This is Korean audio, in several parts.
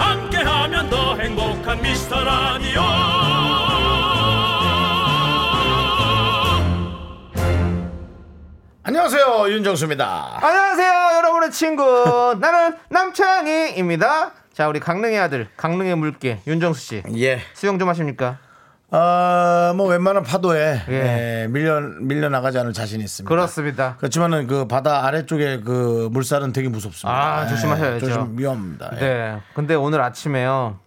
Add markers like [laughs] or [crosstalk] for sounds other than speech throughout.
함께하면 더 행복한 미스터 라디오 안녕하세요 윤정수입니다. 안녕하세요, 여러분의 친구. 나는 남창희입니다. 자, 우리 강릉의 아들, 강릉의 물개, 윤정수 씨. 예. 수영 좀 하십니까? 어, 뭐 웬만한 파도에 예. 예, 밀려 밀려 나가지 않을 자신 이 있습니다. 그렇습니다. 그렇지만은 그 바다 아래쪽에 그 물살은 되게 무섭습니다. 아, 조심하셔야죠. 조심 위험합니다. 예. 네. 근데 오늘 아침에요.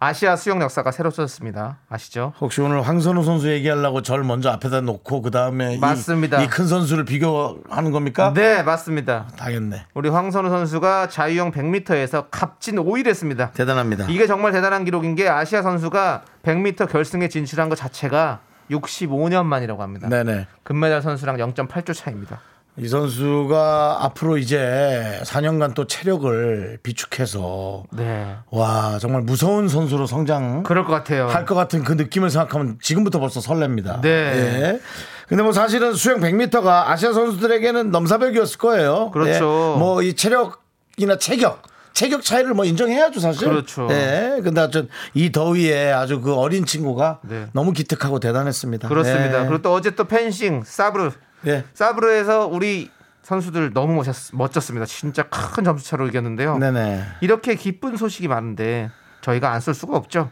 아시아 수영 역사가 새로 써졌습니다. 아시죠? 혹시 오늘 황선우 선수 얘기하려고 절 먼저 앞에다 놓고 그 다음에 맞습니다. 이 큰 선수를 비교하는 겁니까? 네, 맞습니다. 당했네. 우리 황선우 선수가 자유형 100m에서 값진 5위를 했습니다. 대단합니다. 이게 정말 대단한 기록인 게 아시아 선수가 100m 결승에 진출한 것 자체가 65년 만이라고 합니다. 네네. 금메달 선수랑 0.8초 차입니다. 이 선수가 앞으로 이제 4년간 또 체력을 비축해서 네. 와 정말 무서운 선수로 성장 그럴 것 같아요. 할 것 같은 그 느낌을 생각하면 지금부터 벌써 설렙니다. 네. 예. 근데 뭐 사실은 수영 100m가 아시아 선수들에게는 넘사벽이었을 거예요. 그렇죠. 뭐이 체력이나 체격 체격 차이를 뭐 인정해야죠 사실. 그렇죠. 예. 근데 하여튼 이 더위에 아주 그 어린 친구가 네. 너무 기특하고 대단했습니다. 그렇습니다. 예. 그리고 또 어제 또 펜싱 사브르 예. 사브르에서 우리 선수들 너무 멋졌, 멋졌습니다. 진짜 큰 점수 차로 이겼는데요. 네네. 이렇게 기쁜 소식이 많은데 저희가 안쏠 수가 없죠.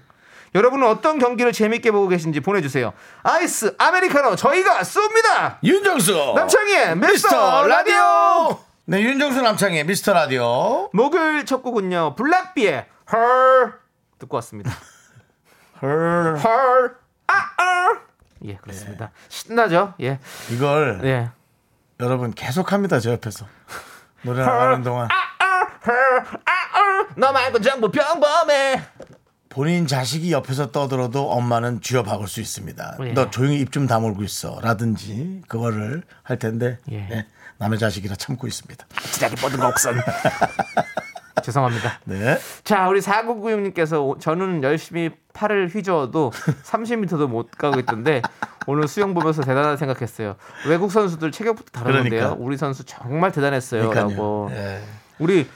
여러분은 어떤 경기를 재밌게 보고 계신지 보내주세요. 아이스 아메리카노 저희가 쏩니다. 윤정수 남창희의 미스터 라디오. 네 윤정수 남창의 미스터 라디오 목요일 첫 곡은요 블락비의 헐 듣고 왔습니다. 헐. 헐 아 아 예 그렇습니다. 신나죠? 예 이걸 예. 여러분 계속합니다 저 옆에서 노래 나가는 동안 너 말고 전부 평범해. 본인 자식이 옆에서 떠들어도 엄마는 쥐어 박을 수 있습니다. 예. 너 조용히 입 좀 다물고 있어. 라든지 그거를 할 텐데 예. 예, 남의 자식이라 참고 있습니다. 지략이 뻗은 거 없어. [laughs] [laughs] 죄송합니다. 네. 자, 우리 4996님께서 저는 열심히 팔을 휘저어도 30m도 못 가고 있던데 오늘 수영 보면서 대단하다 생각했어요. 외국 선수들 체격부터 다르는데요. 그러니까. 우리 선수 정말 대단했어요. 그러니까요. 라고. 예. 우리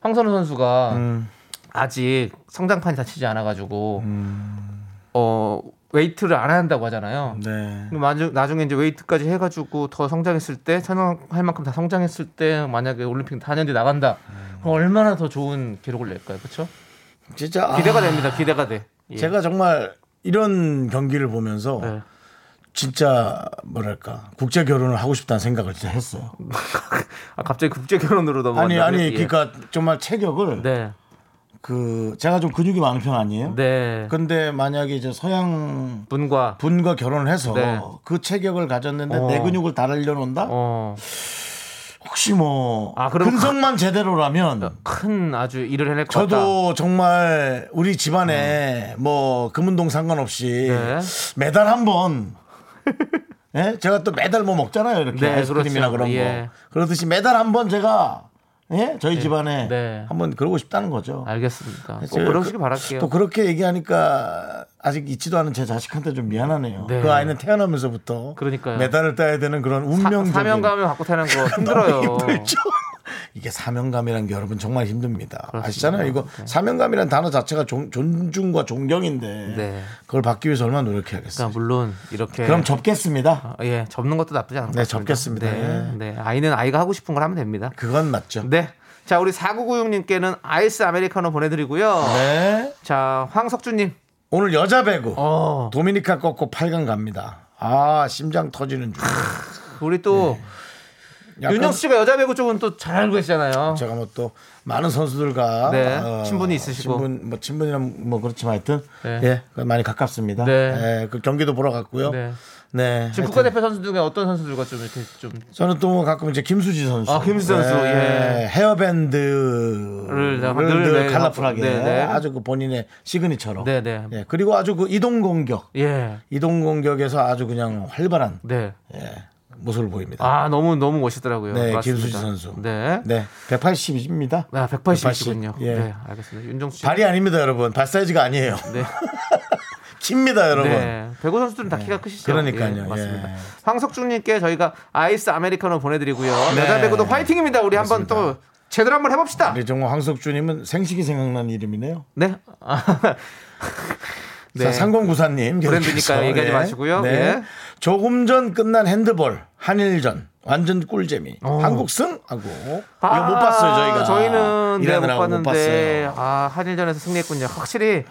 황선우 선수가 음. 아직 성장판이 닫히지 않아가지고 음. 어 웨이트를 안 한다고 하잖아요. 네. 나중- 나중에 이제 웨이트까지 해가지고 더 성장했을 때 성장할 만큼 다 성장했을 때 만약에 올림픽 4년 뒤에 나간다. 그럼 얼마나 더 좋은 기록을 낼까요, 그렇죠? 진짜 기대가 아, 됩니다. 기대가 돼. 예. 제가 정말 이런 경기를 보면서 네. 진짜 뭐랄까 국제 결혼을 하고 싶다는 생각을 진짜 했어요. [laughs] 아, 갑자기 국제 결혼으로 넘어간다. 아니 아니 그러니까 정말 체격을 네, 그 제가 좀 근육이 많은 편 아니에요? 네. 근데 만약에 이제 서양 분과 분과 결혼을 해서 네. 그 체격을 가졌는데 어. 내 근육을 달려 놓는다? 어, 혹시 뭐 아, 그럼 근성만 제대로라면 큰 아주 일을 해낼 것 같다. 저도 정말 우리 집안에 뭐 금운동 상관없이 네. 매달 한번 예? 제가 또 매달 뭐 먹잖아요 이렇게 네, 아이스크림이나 그렇죠. 그런 예. 거 그러듯이 매달 한번 제가 예? 저희 집안에 네. 한번 그러고 싶다는 거죠. 알겠습니다. 꼭 그러시길 그- 바랄게요. 또 그렇게 얘기하니까 아직 있지도 않은 제 자식한테 좀 미안하네요. 네. 그 아이는 태어나면서부터 그러니까요. 메달을 따야 되는 그런 사, 운명적인 사명감을 갖고 타는 거 [laughs] 힘들어요. [laughs] 이게 사명감이라는 게 여러분 정말 힘듭니다. 그렇습니다. 아시잖아요. 이거 네. 사명감이라는 단어 자체가 존, 존중과 존경인데 네. 그걸 받기 위해서 얼마나 노력해야겠어요. 그러니까 물론 이렇게 그럼 접겠습니다. 아, 예, 접는 것도 나쁘지 않은 것 네, 같습니다. 접겠습니다. 네, 예. 네, 아이는 아이가 하고 싶은 걸 하면 됩니다. 그건 맞죠. 네. 자, 우리 4996님께는 아이스 아메리카노 보내드리고요. 네. 자, 황석주님. 오늘 여자 배구 어, 도미니카 꺾고 8강 갑니다. 아 심장 터지는 중. 우리 또 약간 윤정수 씨가 여자 배구 쪽은 또 잘 알고 계시잖아요. 제가 뭐 또 많은 선수들과 네, 친분이 있으시고. 친분 뭐 친분이랑 뭐 그렇지만 하여튼 네. 예그 많이 가깝습니다. 네. 예, 그 경기도 보러 갔고요. 네. 네. 지금 국가대표 선수 중에 어떤 선수들과 좀 이렇게 좀 저는 또 뭐 가끔 이제 김수지 선수, 아, 김수지 선수, 예. 헤어밴드를 늘, 늘, 늘, 네, 칼라풀하게 네, 네. 아주 그 본인의 시그니처로. 네, 네. 예, 그리고 아주 그 이동 공격, 예. 이동 공격에서 아주 그냥 활발한 네. 예, 모습을 보입니다. 아, 너무 너무 멋있더라고요. 네, 맞습니다. 김수지 선수. 네. 네, 180입니다. 아, 180이시군요. 예. 네, 알겠습니다. 윤정수 씨. 발이 아닙니다, 여러분. 발 사이즈가 아니에요. 네. [laughs] 킵니다, 여러분. 네. 배구 선수들은 다 키가 크시죠? 그러니까요, 예, 맞습니다. 예. 황석준님께 저희가 아이스 아메리카노 보내드리고요. 네. 여자 배구도 화이팅입니다. 우리 한번 또 제대로 한번 해봅시다. 우리 정말 황석주님은 생식이 생각나는 이름이네요. 네. 아, [laughs] 자, 상공구사님 브랜드니까 얘기하지 마시고요. 네. 예. 조금 전 끝난 핸드볼 한일전 완전 꿀재미. 한국 승 하고 이거 못 봤어요 저희가. 아, 저희는 네, 못 봤는데 봤어요. 아 한일전에서 승리했군요. 확실히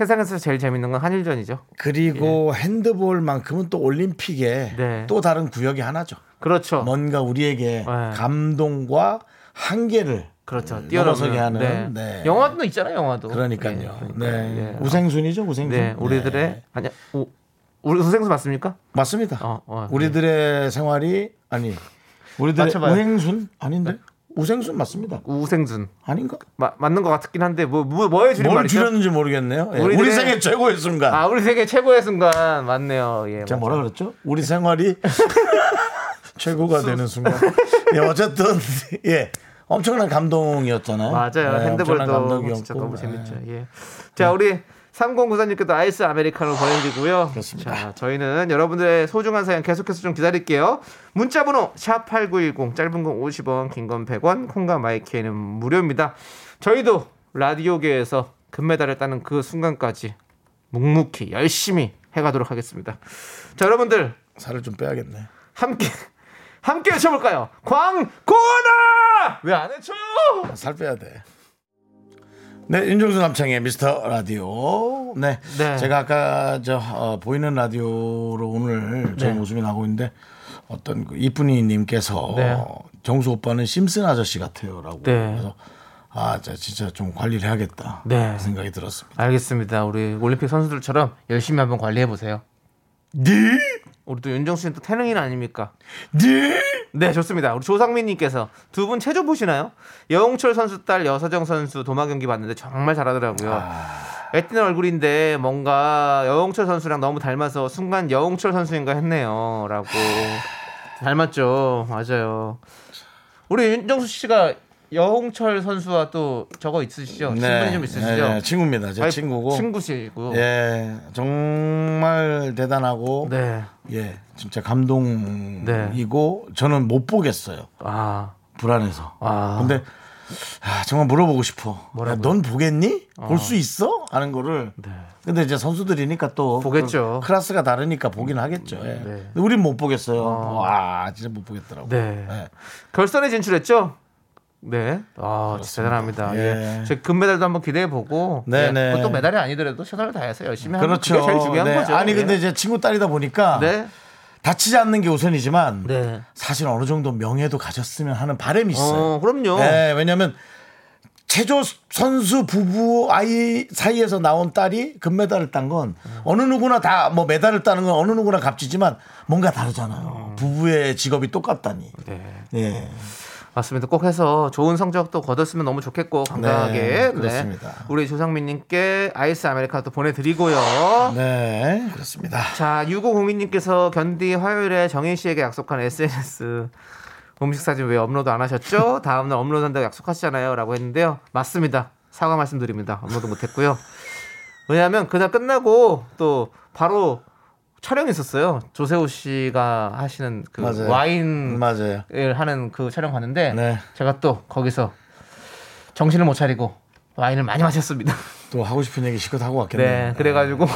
세상에서 제일 재밌는 건 한일전이죠. 그리고 핸드볼만큼은 또 올림픽에 네. 또 다른 구역이 하나죠. 그렇죠. 뭔가 우리에게 네. 감동과 한계를 그렇죠. 뛰어넘는. 하는. 네. 네. 영화도 있잖아요. 영화도. 그러니까요. 네, 그러니까, 네. 예. 우생순이죠, 우생순. 네, 우리들의 아니야. 우, 우리 우생수 맞습니까? 맞습니다. 어, 어, 우리들의 생활이 아니 우리들의 맞춰봐요. 우행순 아닌데 우생순 맞습니다. 우생준 아닌가? 마, 맞는 것 같긴 한데 뭐, 뭐 뭐에 줄인 뭘 말이죠? 줄였는지 모르겠네요. 예, 우리들의- 우리 생애 최고의 순간. 아 우리 세계 최고의 순간 맞네요. 예. 제가 맞아요. 뭐라 그랬죠? 우리 생활이 [laughs] 최고가 되는 순간. 예, 어쨌든 예. 엄청난 감동이었잖아요. 맞아요. 네, 엄청난 핸드볼도 감동이었고. 진짜 너무 네. 재밌죠. 예. 자, 우리 3094님께도 아이스 아메리카노 보내드리고요. 그렇습니다. 자, 저희는 여러분들의 소중한 사연 계속해서 좀 기다릴게요. 문자번호 샵8910 짧은 건 50원, 긴 건 100원, 콩과 마이키에는 무료입니다. 저희도 라디오계에서 금메달을 따는 그 순간까지 묵묵히 열심히 해가도록 하겠습니다. 자, 여러분들 살을 좀 빼야겠네. 함께 함께 외쳐볼까요? 광고나 왜안 외쳐요? 살 빼야 돼. 네, 윤종수 남창의 미스터 라디오. 네, 네. 제가 아까 저 어, 보이는 라디오로 오늘 제 네. 모습이 나오고 있는데 어떤 그 이쁜이 님께서 네. 정수 오빠는 심슨 아저씨 같아요라고. 네. 그래서 아, 자, 진짜 좀 관리를 해야겠다. 네. 생각이 들었습니다. 알겠습니다. 우리 올림픽 선수들처럼 열심히 한번 관리해 보세요. 네, 우리 또 윤정수 씨는 또 태능인 아닙니까? 네. 네, 좋습니다. 우리 조상민님께서 두 분 체조 보시나요? 여홍철 선수 딸 여서정 선수 도마 경기 봤는데 정말 잘하더라고요. 애띠는 얼굴인데 뭔가 여홍철 선수랑 너무 닮아서 순간 여홍철 선수인가 했네요.라고 닮았죠. 맞아요. 우리 윤정수 씨가 여홍철 선수와 또 저거 있으시죠? 친분이 좀 있으시죠? 네, 네, 친구입니다. 제 아니, 친구고. 친구시고. 예, 정말 대단하고 네. 예, 진짜 감동이고 저는 못 보겠어요. 아. 불안해서. 아. 근데 아, 정말 물어보고 싶어. 뭐라고요? 야, 넌 보겠니? 볼수 있어? 하는 거를. 네. 근데 이제 선수들이니까 또 보겠죠. 그 클래스가 다르니까 보긴 하겠죠. 예. 네. 우린 못 보겠어요. 와, 진짜 못 보겠더라고. 네. 예. 결선에 진출했죠? 네. 아, 진짜 대단합니다. 예. 예. 제 금메달도 한번 기대해 보고. 네, 네. 그것도 메달이 아니더라도 최선을 다해서 열심히 하는 그렇죠. 게 제일 중요한 네. 거죠. 아니 근데 예. 이제 친구 딸이다 보니까 네. 다치지 않는 게 우선이지만 네. 사실 어느 정도 명예도 가졌으면 하는 바람이 있어요. 어, 그럼요. 네, 왜냐면 체조 선수 부부 아이 사이에서 나온 딸이 금메달을 딴 건 어느 누구나 다 뭐 메달을 따는 건 어느 누구나 값지지만 뭔가 다르잖아요. 부부의 직업이 똑같다니. 네. 예. 맞습니다. 꼭 해서 좋은 성적도 거뒀으면 너무 좋겠고 건강하게. 네, 그렇습니다. 우리 조상민님께 아이스 아메리카노 보내드리고요. 네, 그렇습니다. 자, 6502님께서 견디 화요일에 정인 씨에게 약속한 SNS 음식 사진 왜 업로드 안 하셨죠? [laughs] 다음날 업로드한다고 약속하시잖아요. 라고 했는데요. 맞습니다. 사과 말씀드립니다. 업로드 못했고요. 왜냐하면 그날 끝나고 또 바로 촬영이 있었어요. 조세호 씨가 하시는 그 맞아요. 와인 맞아요. 을 하는 그 촬영 갔는데 네. 제가 또 거기서 정신을 못 차리고 와인을 많이 마셨습니다. 또 하고 싶은 얘기 실컷 하고 왔겠네요. 네, 그래가지고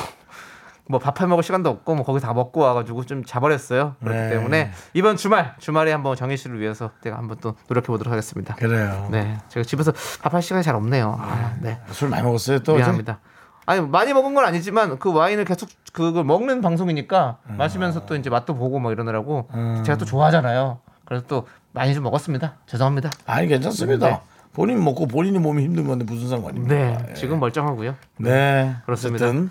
뭐 밥 해 먹을 시간도 없고 뭐 거기 다 먹고 와가지고 좀 자버렸어요. 그렇기 네. 때문에 이번 주말 주말에 한번 정희 씨를 위해서 제가 한번 또 노력해 보도록 하겠습니다. 그래요. 네, 제가 집에서 밥할 시간이 잘 없네요. 아, 네, 술 많이 먹었어요 또. 미안합니다. 아니 많이 먹은 건 아니지만 그 와인을 계속 그걸 먹는 방송이니까 마시면서 또 이제 맛도 보고 막 이러느라고 음. 제가 또 좋아하잖아요. 그래서 또 많이 좀 먹었습니다. 죄송합니다. 아니 괜찮습니다. 네. 본인 먹고 본인이 몸이 힘든 건데 무슨 상관입니까? 네, 지금 멀쩡하고요. 네, 그렇습니다. 어쨌든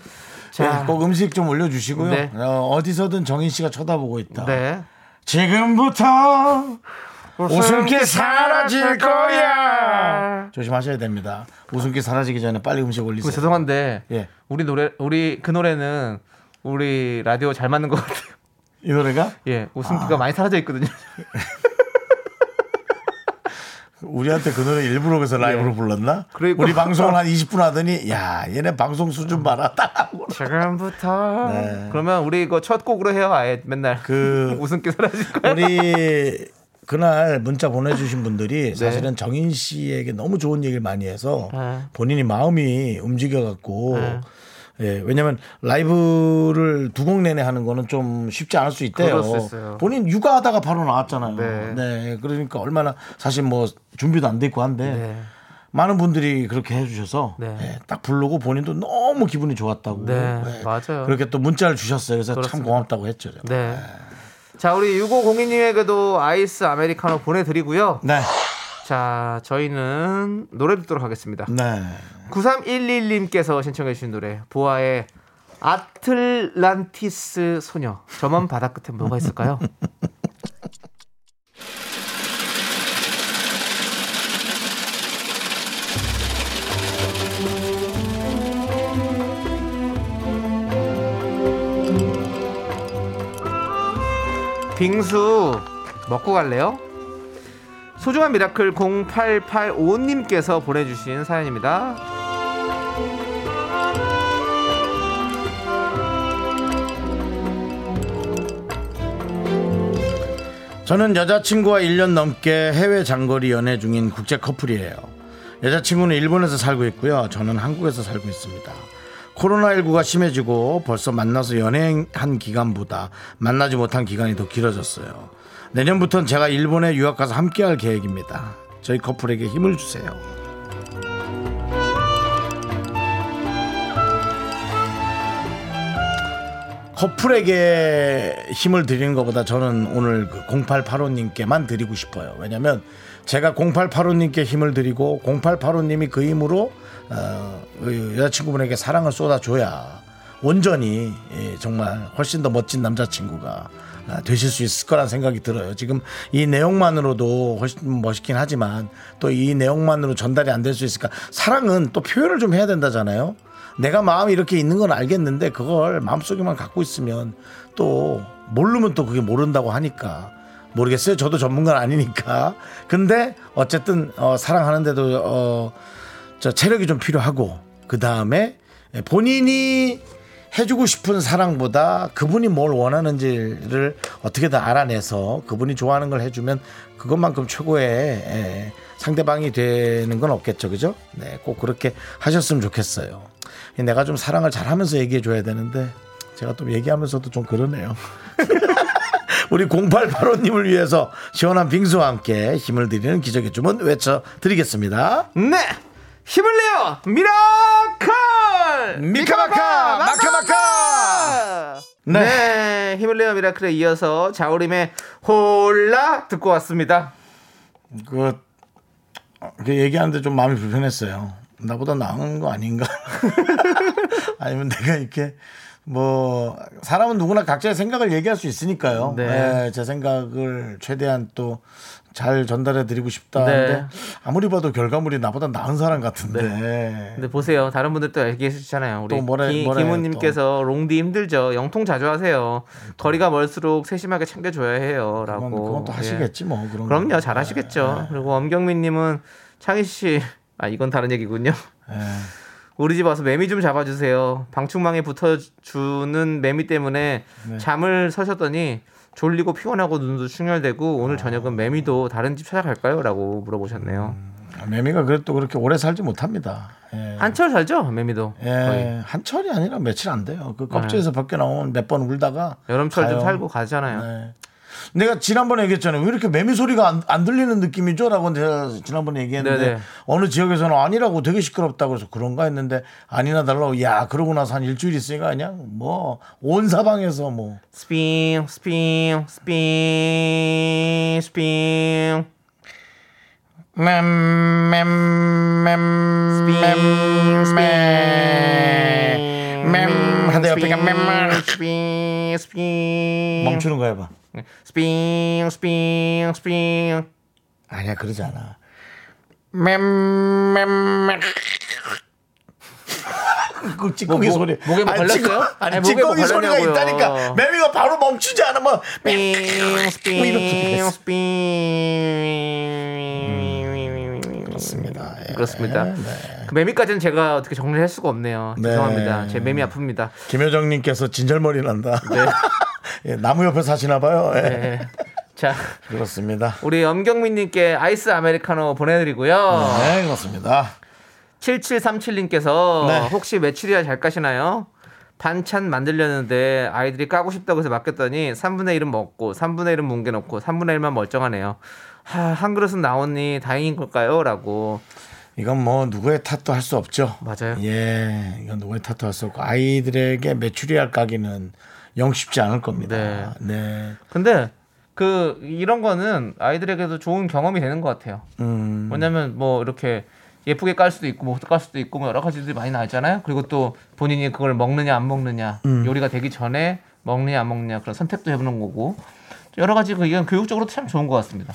자. 네, 꼭 음식 좀 올려주시고요. 네. 어, 디서든 정인 씨가 쳐다보고 있다. 네. 지금부터 웃음기 사라질 거야. 조심하셔야 됩니다. 웃음기 사라지기 전에 빨리 음식 그 올리세요. 죄송한데 예. 우리 노래 우리 그 노래는 우리 라디오 잘 맞는 것 같아요. 이 노래가 예, 웃음기가 많이 사라져 있거든요. [laughs] 우리한테 그 노래 일부러 그래서 라이브로 예. 불렀나? 그러니까. 우리 방송을 한 20분 하더니 야 얘네 방송 수준 봐라 딱. 지금부터 네. 그러면 우리 이거 첫 곡으로 해요. 아예 맨날 그 [laughs] 웃음기 사라질 거야. 우리 그날 문자 보내주신 분들이 네. 사실은 정인 씨에게 너무 좋은 얘기를 많이 해서 네. 본인이 마음이 움직여갖고 네. 예, 왜냐면 라이브를 두 곡 내내 하는 거는 좀 쉽지 않을 수 있대요. 그럴 수 있어요. 본인 육아하다가 바로 나왔잖아요. 네. 네. 그러니까 얼마나 사실 뭐 준비도 안 돼 있고 한데 네. 많은 분들이 그렇게 해주셔서 네. 예, 딱 부르고 본인도 너무 기분이 좋았다고. 네, 예, 맞아요. 그렇게 또 문자를 주셨어요. 그래서 참 그렇습니다. 고맙다고 했죠. 제가. 네. 자, 우리 6502님에게도 아이스 아메리카노 보내드리고요. 네. 자, 저희는 노래 듣도록 하겠습니다. 네. 9311님께서 신청해주신 노래 보아의 아틀란티스 소녀. 저만 바다 끝에 뭐가 있을까요? [laughs] 빙수 먹고 갈래요? 소중한 미라클 0885님께서 보내주신 사연입니다. 저는 여자친구와 1년 넘게 해외 장거리 연애 중인 국제 커플이에요. 여자친구는 일본에서 살고 있고요. 저는 한국에서 살고 있습니다. 코로나19가 심해지고 벌써 만나서 연애한 기간보다 만나지 못한 기간이 더 길어졌어요. 내년부터는 제가 일본에 유학 가서 함께 할 계획입니다. 저희 커플에게 힘을 주세요. 커플에게 힘을 드리는 것보다 저는 오늘 그 0885님께만 드리고 싶어요. 왜냐면 제가 0885님께 힘을 드리고 0885님이 그 힘으로 어, 그 여자친구분에게 사랑을 쏟아줘야 온전히 예, 정말 훨씬 더 멋진 남자친구가 아, 되실 수 있을 거란 생각이 들어요. 지금 이 내용만으로도 훨씬 멋있긴 하지만 또 이 내용만으로 전달이 안 될 수 있을까? 사랑은 또 표현을 좀 해야 된다잖아요. 내가 마음이 이렇게 있는 건 알겠는데 그걸 마음속에만 갖고 있으면 또 모르면 또 그게 모른다고 하니까 모르겠어요. 저도 전문가는 아니니까. 근데 어쨌든 어, 사랑하는데도 어, 저 체력이 좀 필요하고 그 다음에 본인이 해주고 싶은 사랑보다 그분이 뭘 원하는지를 어떻게든 알아내서 그분이 좋아하는 걸 해주면 그것만큼 최고의 예, 상대방이 되는 건 없겠죠, 그죠? 네, 꼭 그렇게 하셨으면 좋겠어요. 내가 좀 사랑을 잘하면서 얘기해 줘야 되는데 제가 또 얘기하면서도 좀 그러네요. [laughs] 우리 0885님을 위해서 시원한 빙수와 함께 힘을 드리는 기적의 주문 외쳐드리겠습니다. 네! 힘을 내요! 미라클! 미카마카! 마카마카! 네. 네. 힘을 내요 미라클에 이어서 자우림의 홀라 듣고 왔습니다. 그, 그 얘기하는데 좀 마음이 불편했어요. 나보다 나은 거 아닌가? [laughs] 아니면 내가 이렇게 뭐 사람은 누구나 각자의 생각을 얘기할 수 있으니까요. 네. 네, 제 생각을 최대한 또 잘 전달해 드리고 싶다는데 네. 아무리 봐도 결과물이 나보다 나은 사람 같은데. 근데 보세요. 다른 얘기해 주시잖아요. 우리 또 뭐래- 기, 뭐래요, 김우님께서 롱디 힘들죠. 영통 자주 하세요. 거리가 멀수록 세심하게 챙겨줘야 해요. 라고. 그건, 그건 또 예. 하시겠지 뭐 그런 그럼요. 거. 잘 하시겠죠. 그리고 엄경민님은 창희 씨, 아, 이건 다른 얘기군요. 예. 우리 집 와서 매미 좀 잡아주세요. 방충망에 붙어주는 매미 때문에 네. 잠을 서셨더니 졸리고 피곤하고 눈도 충혈되고 오늘 저녁은 매미도 다른 집 찾아갈까요? 라고 물어보셨네요. 매미가 그래도 그렇게 오래 살지 못합니다. 예. 한철 살죠? 매미도. 예, 거의. 한철이 아니라 며칠 안 돼요. 그 껍질에서 벗겨 나오면 몇번 울다가 여름철 좀. 살고 가잖아요. 네. 내가 지난번에 얘기했잖아요. 왜 이렇게 매미 소리가 안, 안 들리는 느낌이죠? 라고 제가 지난번에 얘기했는데 네네. 어느 지역에서는 아니라고 되게 시끄럽다고 해서 그런가 했는데 아니나 다를까 야 그러고 나서 한 일주일 있으니까 그냥 뭐 온 사방에서 뭐 스핑 스핑 스핑 스핑 맴맴맴맴맴 하다 옆에가 맴 멈추는 거 해봐. 스핑 스핑 스핑 아니야 그러지 않아. 맴맴맴 그 찌꺼기 뭐, 뭐, 소리. 목에 뭐 걸렸어요? 아니, 아니 뭐 찌꺼기 소리가. 있다니까. 매미가 바로 멈추지 않으면 있어. [laughs] 스핑 그렇습니다. 예. 그렇습니다. 그 매미까지는 제가 어떻게 정리를 할 수가 없네요. 네. 죄송합니다. 제 매미 아픕니다. 김효정님께서 진절머리 난다. [laughs] 예, 나무 옆에 사시나 봐요. 예. 네. 자, 그렇습니다. 우리 염경민님께 아이스 아메리카노 보내드리고요. 네, 그렇습니다. 7737님께서 네. 혹시 메추리알 잘 까시나요? 반찬 만들려는데 아이들이 까고 싶다고 해서 맡겼더니 3분의 1은 먹고 3분의 1은 뭉개놓고 3분의 1만 멀쩡하네요. 하, 한 그릇은 나오니 다행인 걸까요? 라고. 이건 뭐 누구의 탓도 할 수 없죠. 맞아요. 예, 이건 누구의 탓도 할 수 없고 아이들에게 메추리알 까기는 영 쉽지 않을 겁니다. 네. 네. 근데 그 이런 거는 아이들에게도 좋은 경험이 되는 것 같아요. 음. 왜냐면 뭐 이렇게 예쁘게 깔 수도 있고 못깔 수도 있고 뭐 여러 가지들이 많이 나있잖아요. 그리고 또 본인이 그걸 먹느냐 안 먹느냐 음. 요리가 되기 전에 먹느냐 안 먹느냐 그런 선택도 해보는 거고 여러 가지 그 이건 교육적으로 참 좋은 것 같습니다.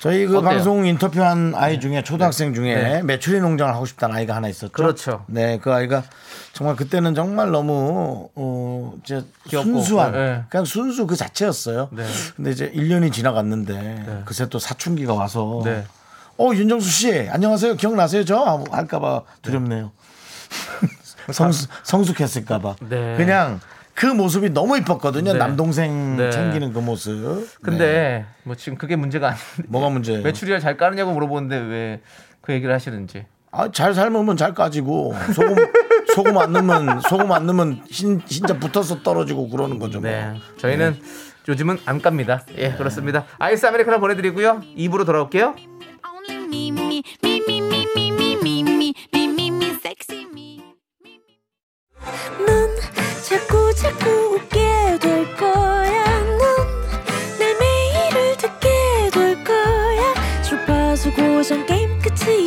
저희 그 어때요? 방송 인터뷰한 아이 중에 초등학생 중에 네. 메추리 농장을 하고 싶다는 아이가 하나 있었죠. 그렇죠. 네, 그 아이가 정말 그때는 정말 너무 어, 이제 귀엽고, 순수한 네. 그냥 순수 그 자체였어요. 네. 근데 이제 1년이 지나갔는데 그새 또 사춘기가 와서 네. 어 윤정수 씨 안녕하세요 기억나세요 저 할까봐 두렵네요. [laughs] 성수 성숙했을까봐. 네. 그냥 그 모습이 너무 이뻤거든요. 네. 남동생 네. 챙기는 그 모습. 근데 네. 뭐 지금 그게 문제가 아닌데 뭐가 문제예요? 메추리알 잘 까느냐고 물어보는데 왜 그 얘기를 하시는지. 아, 잘 삶으면 잘 까지고 소금 [laughs] 소금 안 넣으면 소금 안 넣으면 흰, 흰자 붙어서 떨어지고 그러는 거죠. 뭐. 네. 저희는 요즘은 안 깝니다. 예, 그렇습니다. 아이스 아메리카노 보내 드리고요. 입으로 돌아올게요.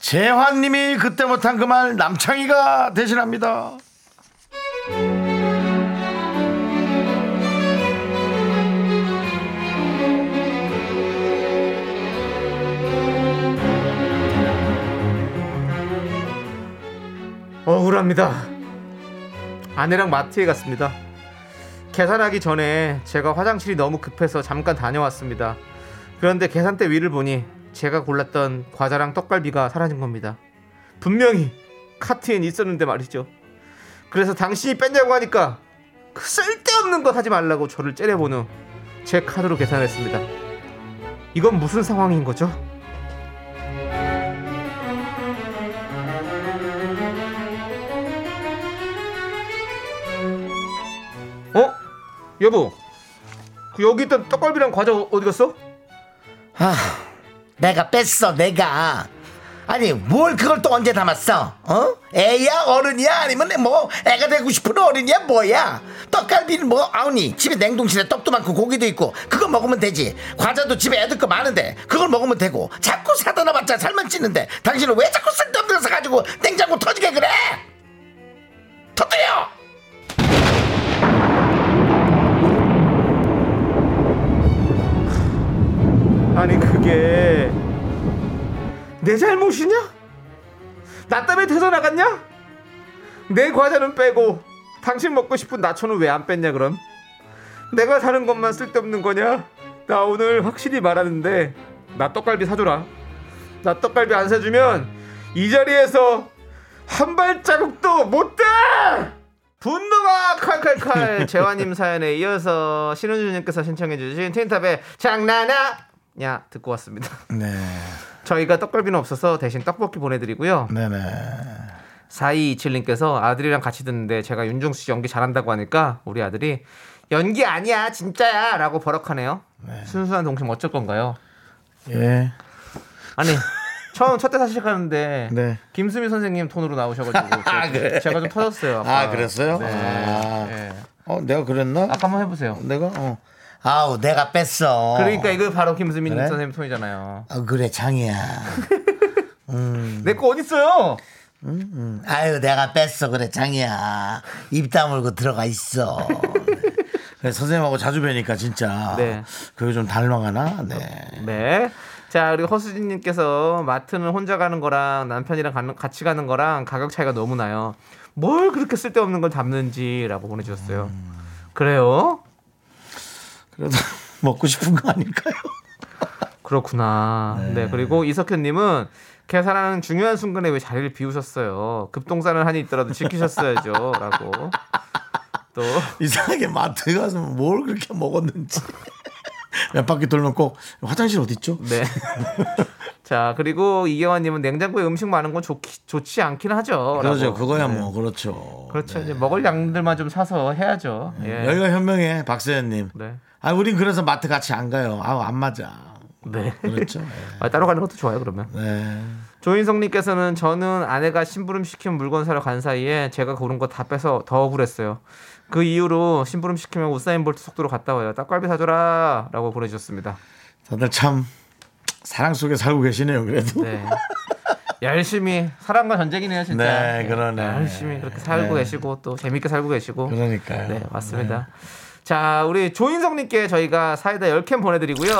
재환님이 그때 못한 그 말 남창희가 대신합니다. 억울합니다. 아내랑 마트에 갔습니다. 계산하기 전에 제가 화장실이 너무 급해서 잠깐 다녀왔습니다. 그런데 계산대 위를 보니 제가 골랐던 과자랑 떡갈비가 사라진 겁니다. 분명히 카트엔 있었는데 말이죠. 그래서 당신이 뺐냐고 하니까 그 쓸데없는 것 하지 말라고 저를 째려본 후 제 카드로 계산했습니다. 이건 무슨 상황인 거죠? 어? 여보, 그 여기 있던 떡갈비랑 과자 어- 어디 갔어? 아, 내가 뺐어, 내가. 아니, 뭘 그걸 또 언제 담았어? 어? 애야, 어른이야? 아니면 뭐, 애가 되고 싶은 어른이야? 뭐야? 떡갈비는 뭐, 아우니, 집에 냉동실에 떡도 많고 고기도 있고, 그거 먹으면 되지. 과자도 집에 애들 거 많은데, 그걸 먹으면 되고, 자꾸 사다 놔봤자 살만 찌는데, 당신은 왜 자꾸 쓸데없는 거 사가지고 냉장고 터지게 그래? 터뜨려! 아니 그게 내 잘못이냐? 나 때문에 퇴사 나갔냐? 내 과자는 빼고 당신 먹고 싶은 나초는 왜 안 뺐냐 그럼? 내가 사는 것만 쓸데없는 거냐? 나 오늘 확실히 말하는데 나 떡갈비 사줘라 나 떡갈비 안 사주면 이 자리에서 한 발자국도 못 돼! 분노가 칼칼칼 [laughs] 재환님 사연에 이어서 신은주님께서 신청해주신 틴탑의 장난아! 듣고 왔습니다. [laughs] 네. 저희가 떡갈비는 없어서 대신 떡볶이 보내드리고요. 네네. 4227님께서 아들이랑 같이 듣는데 제가 윤종수 씨 연기 잘한다고 하니까 우리 아들이 연기 아니야 진짜야 라고 버럭하네요. 순수한 동심 어쩔 건가요? 예. 아니 처음 첫 대사 시작하는데 네. 김수미 선생님 톤으로 나오셔가지고 [laughs] 제가, 제가 좀 터졌어요. 아까. 아, 그랬어요? 네. 아. 네. 어, 내가 그랬나? 아까 한번 해보세요. 내가? 어. 아우, 내가 뺐어. 그러니까 이거 바로 김수미 그래? 선생님 톤이잖아요. 아, 그래, 장이야. [laughs] 내거 어디 있어요? 아유, 내가 뺐어. 그래, 장이야. 입 다물고 들어가 있어. [laughs] 그래, 선생님하고 자주 뵈니까 진짜. 네. 그게 좀 닮아가나? 네. 네. 자, 그리고 허수진님께서 마트는 혼자 가는 거랑 남편이랑 가는, 같이 가는 거랑 가격 차이가 너무 나요. 뭘 그렇게 쓸데없는 걸 담는지라고 보내주셨어요. 그래요? 그래도 [laughs] 먹고 싶은 거 아닐까요? 그렇구나. 네. 그리고 이석현님은 계산하는 중요한 순간에 왜 자리를 비우셨어요? 급동산을 한이 있더라도 지키셨어야죠. 라고. 또, 이상하게 마트 가서 뭘 그렇게 먹었는지. 몇 바퀴 돌면 꼭 화장실 어디 있죠? 네. [laughs] 자, 그리고 이경환님은 냉장고에 음식 많은 건 좋기, 좋지 않긴 하죠. 그러죠. 라고. 그거야 네. 뭐 그렇죠. 그렇죠. 이제 먹을 양들만 좀 사서 해야죠. 예. 여기가 현명해 박세현님. 네. 아 우린 그래서 마트 같이 안 가요. 아우 안 맞아. 네. 그렇죠. [laughs] 아, 따로 가는 것도 좋아요, 그러면. 네. 조인성님께서는 저는 아내가 심부름 시키면 물건 사러 간 사이에 제가 고른 거 다 빼서 더 억울했어요. 그 이후로 심부름 시키면 우사인 볼트 속도로 갔다 와요. 떡갈비 사줘라! 라고 보내주셨습니다. 다들 참 사랑 속에 살고 계시네요. 그래도. 네. 열심히, 사랑과 전쟁이네요, 진짜. 네, 그러네. 열심히 그렇게 살고 네. 계시고, 또 재밌게 살고 계시고. 그러니까요. 네, 맞습니다. 자, 우리 조인성님께 저희가 사이다 10캔 보내드리고요.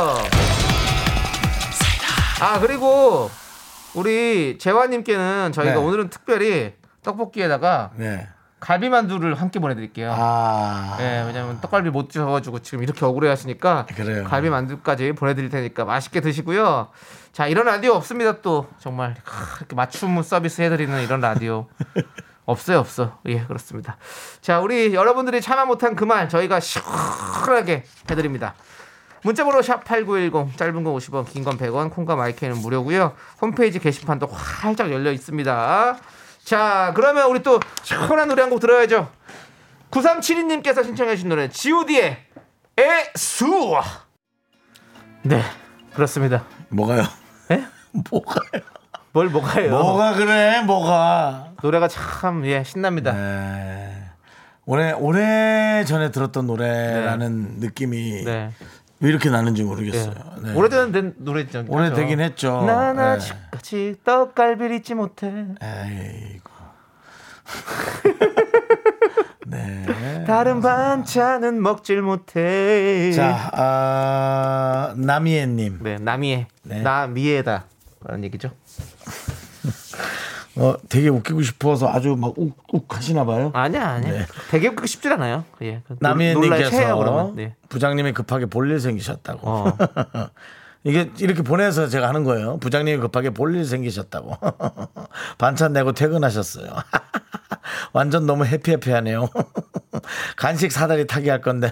아, 그리고 우리 재환님께는 저희가 네. 오늘은 특별히 떡볶이에다가 네. 갈비만두를 함께 보내드릴게요. 아. 네, 왜냐면 떡갈비 못 드셔가지고 지금 이렇게 억울해 하시니까 그래요. 갈비만두까지 보내드릴 테니까 맛있게 드시고요. 자, 이런 라디오 없습니다 또. 정말 하, 이렇게 맞춤 서비스 해드리는 이런 라디오. [laughs] 없어요, 없어. 예, 그렇습니다. 자, 우리 여러분들이 참아 못한 그 말 저희가 시원하게 해드립니다. 문자번호 샵 8910 짧은 건 50원 긴 건 100원 콩과 마이크는 무료고요 홈페이지 게시판도 활짝 열려 있습니다 자 그러면 우리 또 시원한 노래 한 곡 들어야죠 9372님께서 신청해 주신 노래 G.O.D의 애수 네 그렇습니다 뭐가요? 에? [laughs] 뭐가요? 뭘 뭐가요 뭐가 그래? 뭐가? 노래가 참 예 신납니다 네. 오래 오래 전에 들었던 노래라는 느낌이 네. 왜 이렇게 나는지 예. 모르겠어요. 네. 오래된 된 노래죠 오래되긴 했죠. 난 네. 아직까지 떡갈비를 잊지 못해 에이구. [laughs] 네. 다른 반찬은 먹질 못해. 자, 아, 남이애님. 네, 남이에 네. 나미에다 라는 얘기죠. 어, 되게 웃기고 싶어서 아주 막 욱욱 하시나 봐요. 아니야, 아니야. 네. 되게 웃기고 싶진 않아요. 예. 그 그러면. 네. 부장님이 급하게 볼일 생기셨다고. 어. [laughs] 이게 이렇게 보내서 제가 하는 거예요. 부장님이 급하게 볼일 생기셨다고. [laughs] 반찬 내고 퇴근하셨어요. [laughs] 완전 너무 해피해피하네요. 간식 사다리 타기 할 건데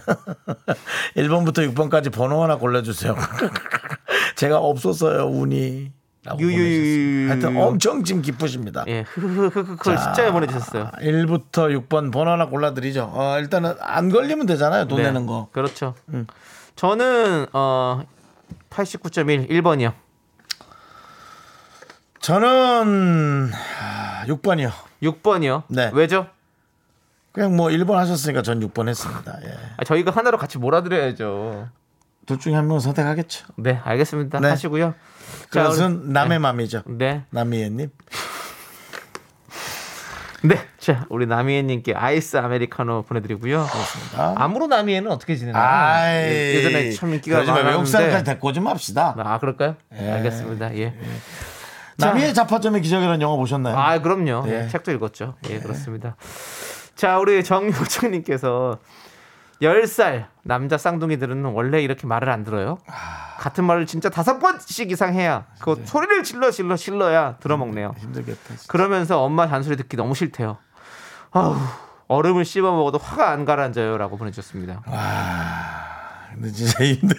1번부터 6번까지 번호 하나 골라주세요. 제가 없었어요 운이. 보내주셨어요. 하여튼 엄청 지금 기쁘십니다. 예. 흐흐흐흐 그걸 숫자에 보내 주셨어요. 1부터 6번 번호 하나 골라드리죠. 어, 일단은 안 걸리면 되잖아요. 돈 내는 거. 그렇죠. 저는 어 89.1 1번이요. 저는 6번이요. 6번이요. 네. 왜죠? 그냥 뭐 1번 하셨으니까 전 6번 했습니다. 예. 아, 저희가 하나로 같이 몰아드려야죠. 둘 중에 한 명은 선택하겠죠. 네, 알겠습니다. 네. 하시고요. 자, 그것은 우리- 남의 맘이죠. 네. 남이애님. 네. 자, 우리 나미애님께 아이스 아메리카노 보내드리고요. 그렇습니다. 암으로 나미애는 어떻게 지내나요? 예, 예전에 참 인기가 마. 외국 사람까지 많았는데. 데리고 오지 맙시다. 아, 그럴까요? 예. 알겠습니다. 예. 남이의 자파점의 기적이라는 영화 보셨나요? 아, 그럼요. 예. 예, 책도 읽었죠. 예, 그렇습니다. 자, 우리 정효정님께서 10살 남자 쌍둥이들은 원래 이렇게 말을 안 들어요. 같은 말을 진짜 다섯 번씩 이상 해야 그 소리를 질러 질러 질러야 들어먹네요. 힘들겠다. 진짜. 그러면서 엄마 잔소리 듣기 너무 싫대요. 아우, 얼음을 씹어 먹어도 화가 안 가라앉아요라고 보내주셨습니다. 근데 진짜 힘들.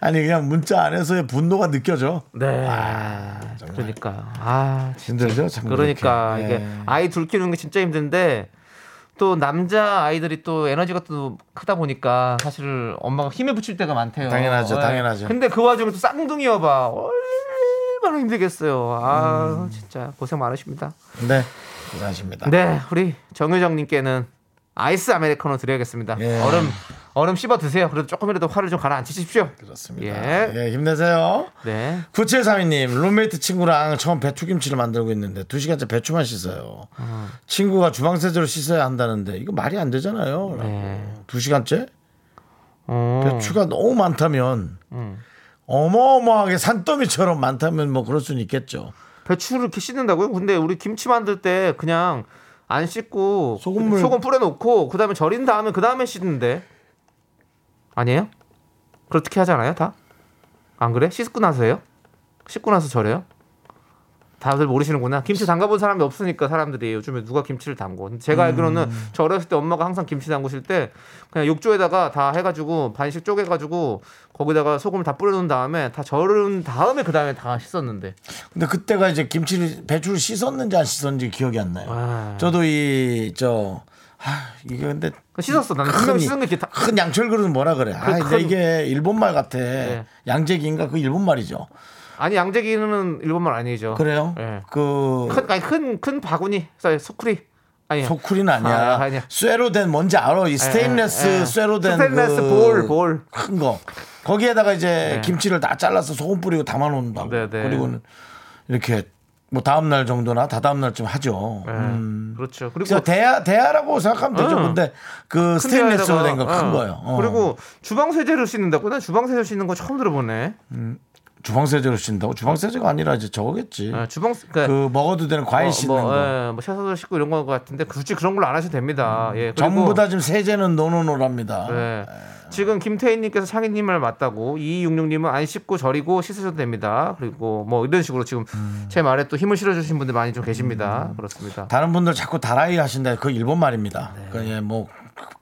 아니 그냥 문자 안에서의 분노가 느껴져. 네. 그러니까 아 힘들죠. 참 그러니까. 이게 예. 아이 둘 키우는 게 진짜 힘든데 또 남자 아이들이 또 에너지가 또 크다 보니까 사실 엄마가 힘에 붙일 때가 많대요. 당연하죠, 예. 당연하죠. 근데 그 와중에 또 쌍둥이 여봐 얼마나 힘들겠어요. 아 음. 진짜 고생 많으십니다. 네. 고생하십니다. 네, 우리 정효정님께는 아이스 아메리카노 드려야겠습니다. 예. 얼음 얼음 씹어 드세요. 그래도 조금이라도 화를 좀 가라앉히십시오. 그렇습니다. 예. 예, 힘내세요. 네. 9732님, 룸메이트 친구랑 처음 배추김치를 만들고 있는데 2시간째 배추만 씻어요. 음. 친구가 주방세제로 씻어야 한다는데 이거 말이 안 되잖아요. 네. 2시간째? 어. 배추가 너무 많다면 음. 어마어마하게 산더미처럼 많다면 뭐 그럴 수는 있겠죠. 배추를 이렇게 씻는다고요? 근데 우리 김치 만들 때 그냥 안 씻고 소금물- 소금 뿌려놓고 그 다음에 절인 다음에 그 다음에 씻는데 아니에요? 그렇게 하지 않아요? 다? 안 그래? 씻고 나서요? 씻고 나서 절여요? 다들 모르시는구나. 김치 담가본 사람이 없으니까 사람들이 요즘에 누가 김치를 담고. 제가 알기로는 저 어렸을 때 엄마가 항상 김치 담그실 때 그냥 욕조에다가 다 해가지고 반씩 쪼개가지고 거기다가 소금을 다 뿌려놓은 다음에 다 절은 다음에 그 다음에 다 씻었는데. 근데 그때가 이제 김치를 배추를 씻었는지 안 씻었는지 기억이 안 나요. 아. 저도 이저 아, 이게 근데 씻었어. 나는 큰, 씻은 게 다. 큰 양철 그릇은 뭐라 그래? 아, 그 근데 큰- 이게 일본 말 같아. 네. 양재기인가 그 일본 말이죠. 아니 양재기는 일본말 아니죠. 그래요? 예. 그큰 아니 큰큰 바구니, 소쿠리. 아니 소쿠리는 아니야. 아, 아니야. 쇠로 된 뭔지 알아? 이 스테인레스 예, 예. 쇠로 된 스테인레스 그 볼, 볼. 큰 거. 거기에다가 이제 네. 김치를 다 잘라서 소금 뿌리고 담아 놓는다고. 네, 네. 그리고는 이렇게 뭐 다음 날 정도나 다다음 날쯤 하죠. 예. 음. 그렇죠. 그리고 대야 대야라고 생각하면 되죠. 응. 근데 그 스테인레스로 된 거큰 거예요. 어. 그리고 주방 세제를 씻는다고? 난 주방 세제 씻는 거 처음 들어보네. 주방 세제로 씻는다고? 주방 세제가 아니라 이제 저거겠지. 예, 주방 그러니까 그 먹어도 되는 과일 뭐, 씻는 뭐, 거. 예, 뭐 샤워도 씻고 이런 거 같은데 굳이 그런 걸로 안 하셔도 됩니다. 예. 그리고 전부 다 지금 세제는 노노노랍니다. 예. 지금 김태희님께서 창희님을 맞다고 2266님은 안 씻고 절이고 씻으셔도 됩니다. 그리고 뭐 이런 식으로 지금 음. 제 말에 또 힘을 실어주신 분들 많이 좀 계십니다. 그렇습니다. 다른 분들 자꾸 다라이 하신다. 그 일본 말입니다. 그 예, 뭐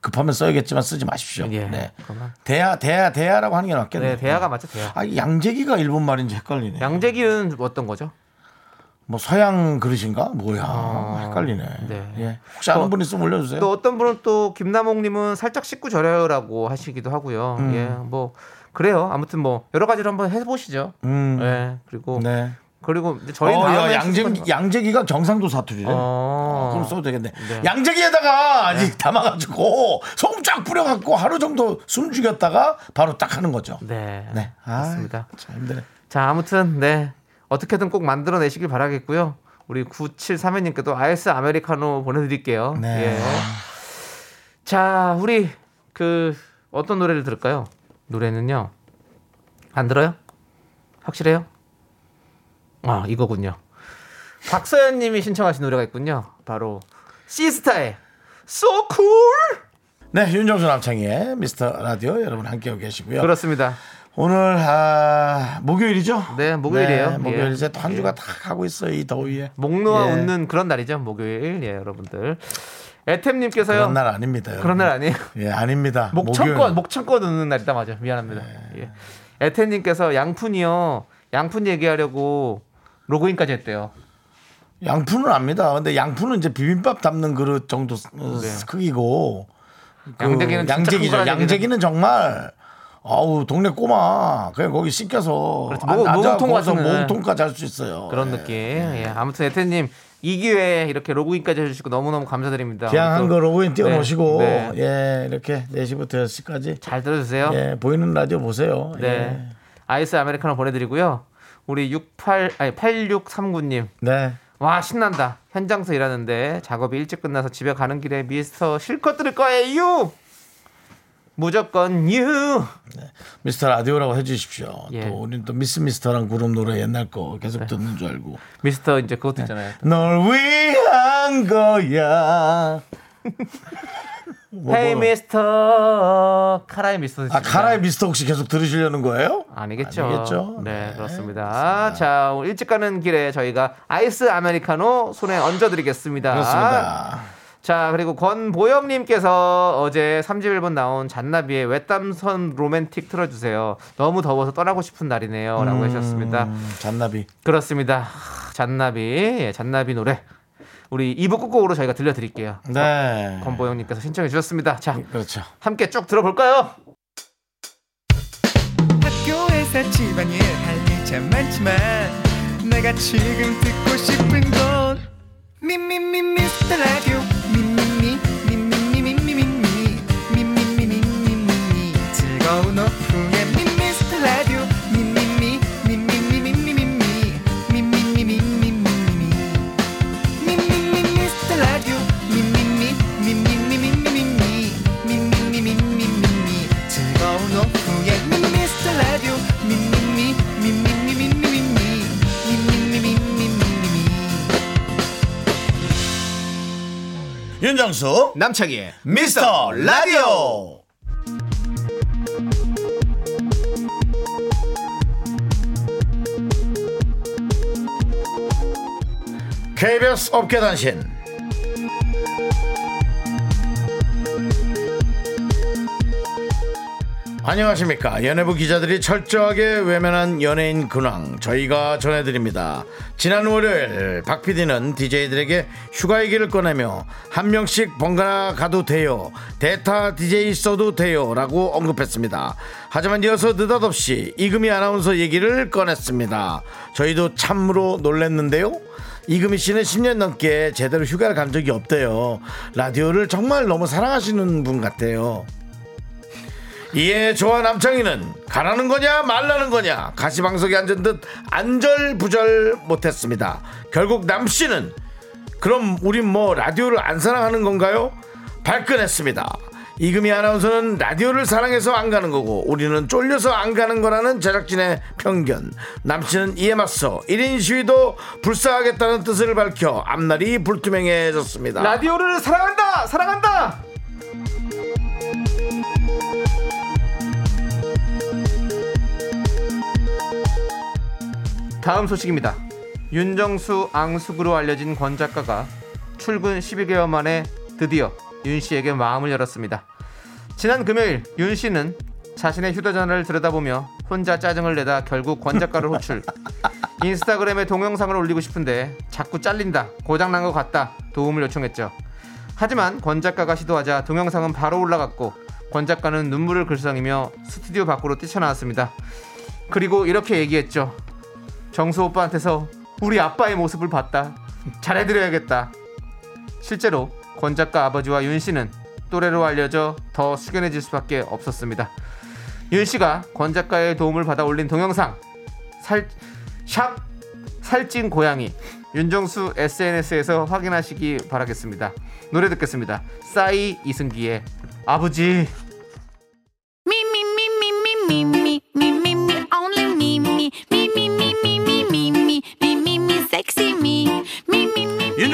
급하면 써야겠지만 쓰지 마십시오. 예. 네. 그러면- 대야 대야 대야라고 하는 게 낫겠네요. 네, 대야가 맞죠, 대야. 아, 이 양재기가 일본 말인지 헷갈리네. 양재기는 어떤 거죠? 뭐 서양 그릇인가? 뭐야? 헷갈리네. 네. 예. 혹시 아는 또- 분 있으면 올려주세요. 또 어떤 분은 또 김남옥님은 살짝 씻고 절여요라고 하시기도 하고요. 음. 예, 뭐 그래요. 아무튼 뭐 여러 가지로 한번 해보시죠. 음. 예, 그리고 네. 그리고 저희 어, 야, 양재기, 양재기가 경상도 사투리래. 어. 그럼 써도 되겠네. 네. 양재기에다가 이 담아가지고 소금 쫙 뿌려갖고 하루 정도 숨 죽였다가 바로 딱 하는 거죠. 네, 네. 아, 맞습니다. 참 힘드네. 자, 아무튼 네 어떻게든 꼭 만들어내시길 바라겠고요. 우리 9732님께도 아이스 아메리카노 보내드릴게요. 네. 예. 자, 우리 그 어떤 노래를 들을까요? 노래는요. 안 들어요? 확실해요? 아, 이거군요. 박서연 님이 신청하신 노래가 있군요. 바로 시스타의 So Cool! 네, 윤정수 남창희의 미스터 라디오 여러분 함께하고 계시고요. 그렇습니다. 오늘 아, 목요일이죠? 네, 목요일이에요. 네, 목요일 예. 이제 또한 주가 다 가고 있어요 이 더위에. 목 놓아 예. 웃는 그런 날이죠. 목요일. 예, 여러분들. 에템님께서요. 그런 날 아닙니다. 여러분. 그런 날 아니에요. 예, 아닙니다. 목요일. 목청껏 웃는 날이다 맞아. 미안합니다. 예. 에템님께서 양푼이요. 양푼 얘기하려고 로그인까지 했대요. 양푼은 압니다. 근데 양푼은 이제 비빔밥 담는 그릇 정도 어, 네. 크기고 그 양재기는 양재기죠. 양재기는 정말 아우 동네 꼬마 그냥 거기 씻겨서 모- 모금통 네. 모금통까지 할 수 있어요. 그런 예. 느낌. 예. 아무튼 에템님 이 기회에 이렇게 로그인까지 해주시고 너무너무 감사드립니다. 그냥 한거 또- 로그인 띄워놓으시고 네, 네. 예 이렇게 4시부터 6시까지 잘 들어주세요. 예 보이는 라디오 보세요. 네. 예. 아이스 아메리카노 보내드리고요. 우리 68 아니 8639님 네. 와 신난다 현장에서 일하는데 작업이 일찍 끝나서 집에 가는 길에 미스터 실컷 들을 거예요 무조건 유 미스터 라디오라고 해주십시오. 예. 네. 또 우리는 또 미스 미스터란 그룹 노래 옛날 거 계속 듣는 줄 알고 미스터 이제 그것도 있잖아요 널 위한 거야. [laughs] 뭐, 헤이 뭐. 미스터 카라의 미스터 아 카라의 미스터 혹시 계속 들으시려는 거예요? 아니겠죠. 아니겠죠. 네, 네, 그렇습니다. 자, 오늘 일찍 가는 길에 저희가 아이스 아메리카노 손에 얹어드리겠습니다. 그렇습니다. 자, 그리고 권보영님께서 어제 3집 앨범 나온 잔나비의 외땀선 로맨틱 틀어주세요. 너무 더워서 떠나고 싶은 날이네요. 라고 하셨습니다. 음, 잔나비. 그렇습니다. 하, 잔나비, 예, 잔나비 노래. 우리 2부 끝곡으로 저희가 들려드릴게요. 네. 권보영님께서 신청해 주셨습니다. 자, 그렇죠. 함께 쭉 들어볼까요? 학교에서 집안일 할일참 많지만 내가 지금 듣고 싶은 건 미미미 미스터 라디오 윤정수 남창희의 미스터 라디오. KBS 업계 단신 안녕하십니까. 연예부 기자들이 철저하게 외면한 연예인 근황 저희가 전해드립니다. 지난 월요일 박 PD는 DJ들에게 휴가 얘기를 꺼내며 한 명씩 번갈아 가도 돼요. 대타 DJ 써도 돼요 라고 언급했습니다. 하지만 이어서 느닷없이 이금희 아나운서 얘기를 꺼냈습니다. 저희도 참으로 놀랐는데요. 이금희 씨는 10년 넘게 제대로 휴가를 간 적이 없대요. 라디오를 정말 너무 사랑하시는 분 같아요 이에 저와 남창희는 가라는 거냐 말라는 거냐 가시방석에 앉은 듯 안절부절 못했습니다 결국 남씨는 그럼 우린 뭐 라디오를 안 사랑하는 건가요? 발끈했습니다 이금희 아나운서는 라디오를 사랑해서 안 가는 거고 우리는 쫄려서 안 가는 거라는 제작진의 편견 남씨는 이에 맞서 1인 시위도 불사하겠다는 뜻을 밝혀 앞날이 불투명해졌습니다 라디오를 사랑한다! 사랑한다! 다음 소식입니다. 윤정수 앙숙으로 알려진 권 작가가 출근 12개월 만에 드디어 윤 씨에게 마음을 열었습니다. 지난 금요일 윤 씨는 자신의 휴대전화를 들여다보며 혼자 짜증을 내다 결국 권 작가를 호출. [laughs] 인스타그램에 동영상을 올리고 싶은데 자꾸 잘린다. 고장난 것 같다. 도움을 요청했죠. 하지만 권 작가가 시도하자 동영상은 바로 올라갔고 권 작가는 눈물을 글썽이며 스튜디오 밖으로 뛰쳐나왔습니다. 그리고 이렇게 얘기했죠. 정수 오빠한테서 우리 아빠의 모습을 봤다. 잘해드려야겠다. 실제로 권 작가 아버지와 윤 씨는 또래로 알려져 더 숙연해질 수밖에 없었습니다. 윤 씨가 권 작가의 도움을 받아 올린 동영상 살, 샵 살찐 고양이 윤정수 SNS에서 확인하시기 바라겠습니다. 노래 듣겠습니다. 싸이 이승기의 아버지 me,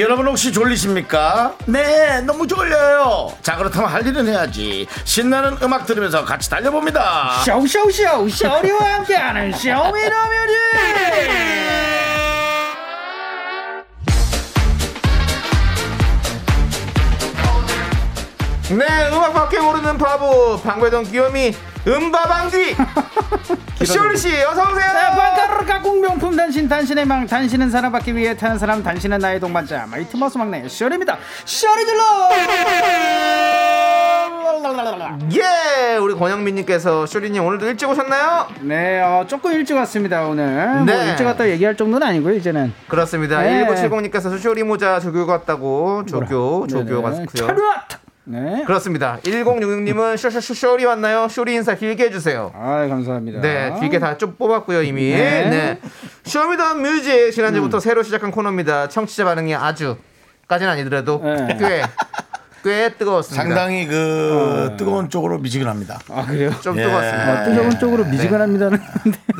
여러분 혹시 졸리십니까? 네 너무 졸려요. 자 그렇다면 할 일은 해야지. 신나는 음악 들으면서 같이 달려봅니다. 쇼쇼쇼 쇼리와 함께하는 쇼미더뮤직 네 음악 밖에 모르는 바보 방배동 귀요미 음바방귀 [laughs] 쇼리 씨 어서 오세요. 빵가루 가공 명품 단신 단신의 망 단신은 사랑받기 위해 태어난 사람 단신은 나의 동반자 마이티 마우스 막내 쇼리입니다 쇼리 질러 예, 우리 권영민님께서 쇼리님 오늘도 일찍 오셨나요? 네 어, 조금 일찍 왔습니다 오늘 뭐 네. 일찍 왔다 얘기할 정도는 아니고요 이제는 그렇습니다. 네. 1970님께서 쇼리 모자 조교 같다고 조교 조교 같고요. 차렷 네 그렇습니다. 1066님은 쇼쇼쇼 쇼리 왔나요? 쇼리 인사 길게 해주세요. 아 감사합니다 네, 길게 다 좀 뽑았고요 이미. 네. 네. 쇼미더뮤직 지난주부터 새로 시작한 코너입니다. 청취자 반응이 아주 까지는 아니더라도 네. 꽤. 꽤 뜨거웠습니다. 상당히 그 뜨거운 쪽으로 미지근합니다. 아 그래요 좀 예. 뜨거웠습니다. 아, 뜨거운 쪽으로 미지근합니다는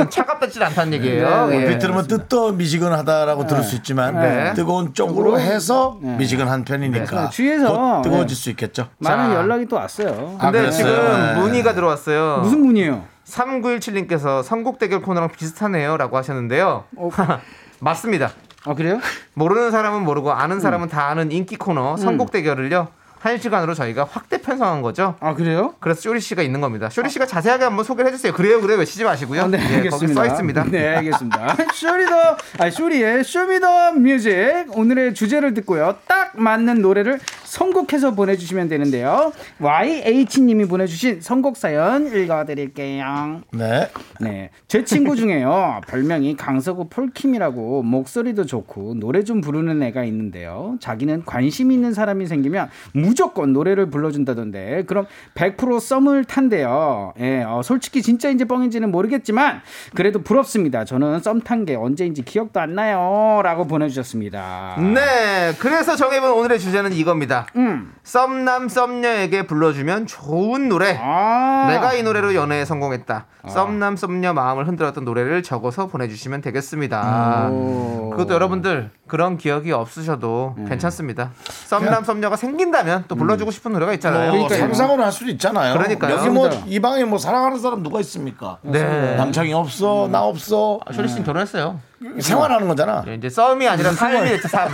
차갑다지 않다는 얘기예요. 네, 예. 얼핏 들으면 뜨떠 미지근하다라고 들을 수 있지만 네. 뜨거운 쪽으로 해서 미지근한 편이니까 네. 주위에서 곧 뜨거워질 네. 수 있겠죠. 많은 자. 연락이 또 왔어요 아, 근데 그랬어요? 지금 네. 문의가 들어왔어요. 무슨 문이에요 3917님께서 선곡 대결 코너랑 비슷하네요라고 하셨는데요. 어. [laughs] 맞습니다. 아 그래요 모르는 사람은 모르고 아는 사람은 다 아는 인기 음. 코너 선곡 대결을요. 한 시간으로 저희가 확대 편성한 거죠. 아 그래요 그래서 쇼리 씨가 있는 겁니다. 쇼리 씨가 자세하게 한번 소개를 해주세요. 그래요, 그래요 외치지 마시고요. 아, 네, 예, 거기 알겠습니다. 써 있습니다. 네, 알겠습니다. [laughs] 쇼리더, 아, 쇼리의 쇼미더 뮤직. 오늘의 주제를 듣고요. 딱 맞는 노래를 선곡해서 보내주시면 되는데요. YH님이 보내주신 선곡 사연 읽어드릴게요. 네. 네. 제 친구 중에요. 별명이 강서구 폴킴이라고 목소리도 좋고 노래 좀 부르는 애가 있는데요. 자기는 관심 있는 사람이 생기면 무조건 노래를 불러준다던데 그럼 100% 썸을 탄대요. 예, 어, 솔직히 진짜 인지 뻥인지는 모르겠지만 그래도 부럽습니다. 저는 썸 탄 게 언제인지 기억도 안 나요. 라고 보내주셨습니다. 네, 그래서 정해본 오늘의 주제는 이겁니다. 음. 썸남 썸녀에게 불러주면 좋은 노래. 아. 내가 이 노래로 연애에 성공했다. 썸남 썸녀 마음을 흔들었던 노래를 적어서 보내주시면 되겠습니다. 오. 그것도 여러분들 그런 기억이 없으셔도 괜찮습니다. 썸남 썸녀가 생긴다면 또 불러주고 싶은 노래가 있잖아요. 뭐 그러니까요. 상상을 할 수도 있잖아요. 그러니까요. 여기 뭐. 이 방에 뭐 사랑하는 사람 누가 있습니까? 네. 남창이 없어, 나 없어. 아, 쇼리 씨는 결혼했어요. 생활하는 거잖아. 예, 이제 썸이 아니라 삶이 [laughs] 삶.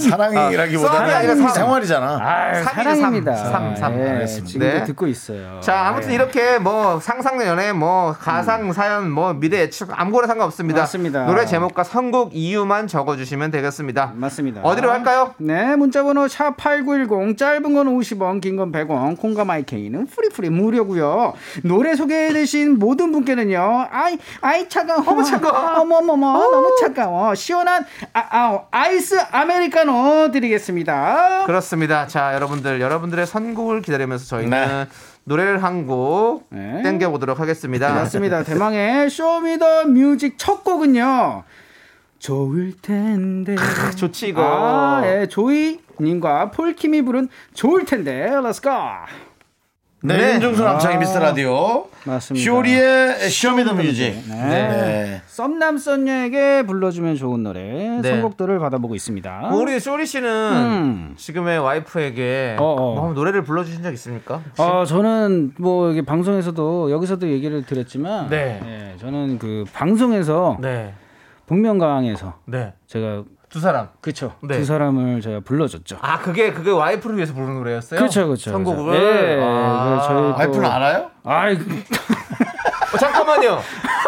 사랑이라기보다는 아니라 삶. 생활이잖아. 아, 사랑입니다. 삼, 삼, 삼. 예, 알겠습니다. 지금도 네. 듣고 있어요. 자, 아무튼 예. 이렇게 뭐 상상 연애, 뭐 가상 사연, 뭐 미래 예측 아무거나 상관없습니다. 맞습니다. 노래 제목과 선곡 이유만 적어주시면 되겠습니다. 맞습니다. 어디로 할까요? 네, 문자번호 샵 #8910 짧은 건 50원, 긴 건 100원, 콩과 마이케이는 free free 무료고요. 노래 소개되신 모든 분께는요. 아이, 아이 차가워, 어머, 차가워. 어머 머머, 너무 차가워. 시원한 아, 아, 아이스 아메리카노 드리겠습니다. 그렇습니다. 자, 여러분들 여러분들의 선곡을 기다리면서 저희는 네. 노래를 한곡 네. 땡겨 보도록 하겠습니다. 맞습니다. [laughs] 대망의 Show Me The Music 첫 곡은요. 좋을 텐데. 좋지 이거. 아, 예, 조이 님과 폴킴이 부른 좋을 텐데. Let's go. 네, 네. 윤정수 남창희 미스터 라디오. 맞습니다. 쇼리의 Show Me The Music. 네. 네. 썸남 썸녀에게 불러주면 좋은 노래 네. 선곡들을 받아보고 있습니다. 우리 쇼리 씨는 음. 지금의 와이프에게 어, 어. 뭐 노래를 불러주신 적 있습니까? 어, 저는 뭐 이게 방송에서도 여기서도 얘기를 드렸지만, 네. 예, 저는 그 방송에서 네, 복면가왕에서 네, 제가 두 사람. 그쵸 네. 두 사람을 제가 불러줬죠. 아, 그게 그게 와이프를 위해서 부르는 노래였어요? 그렇죠, 그렇죠. 선곡을. 예, 아. 그 저희 또- 와이프는 알아요? 아이, [laughs] [laughs] 어, 잠깐만요.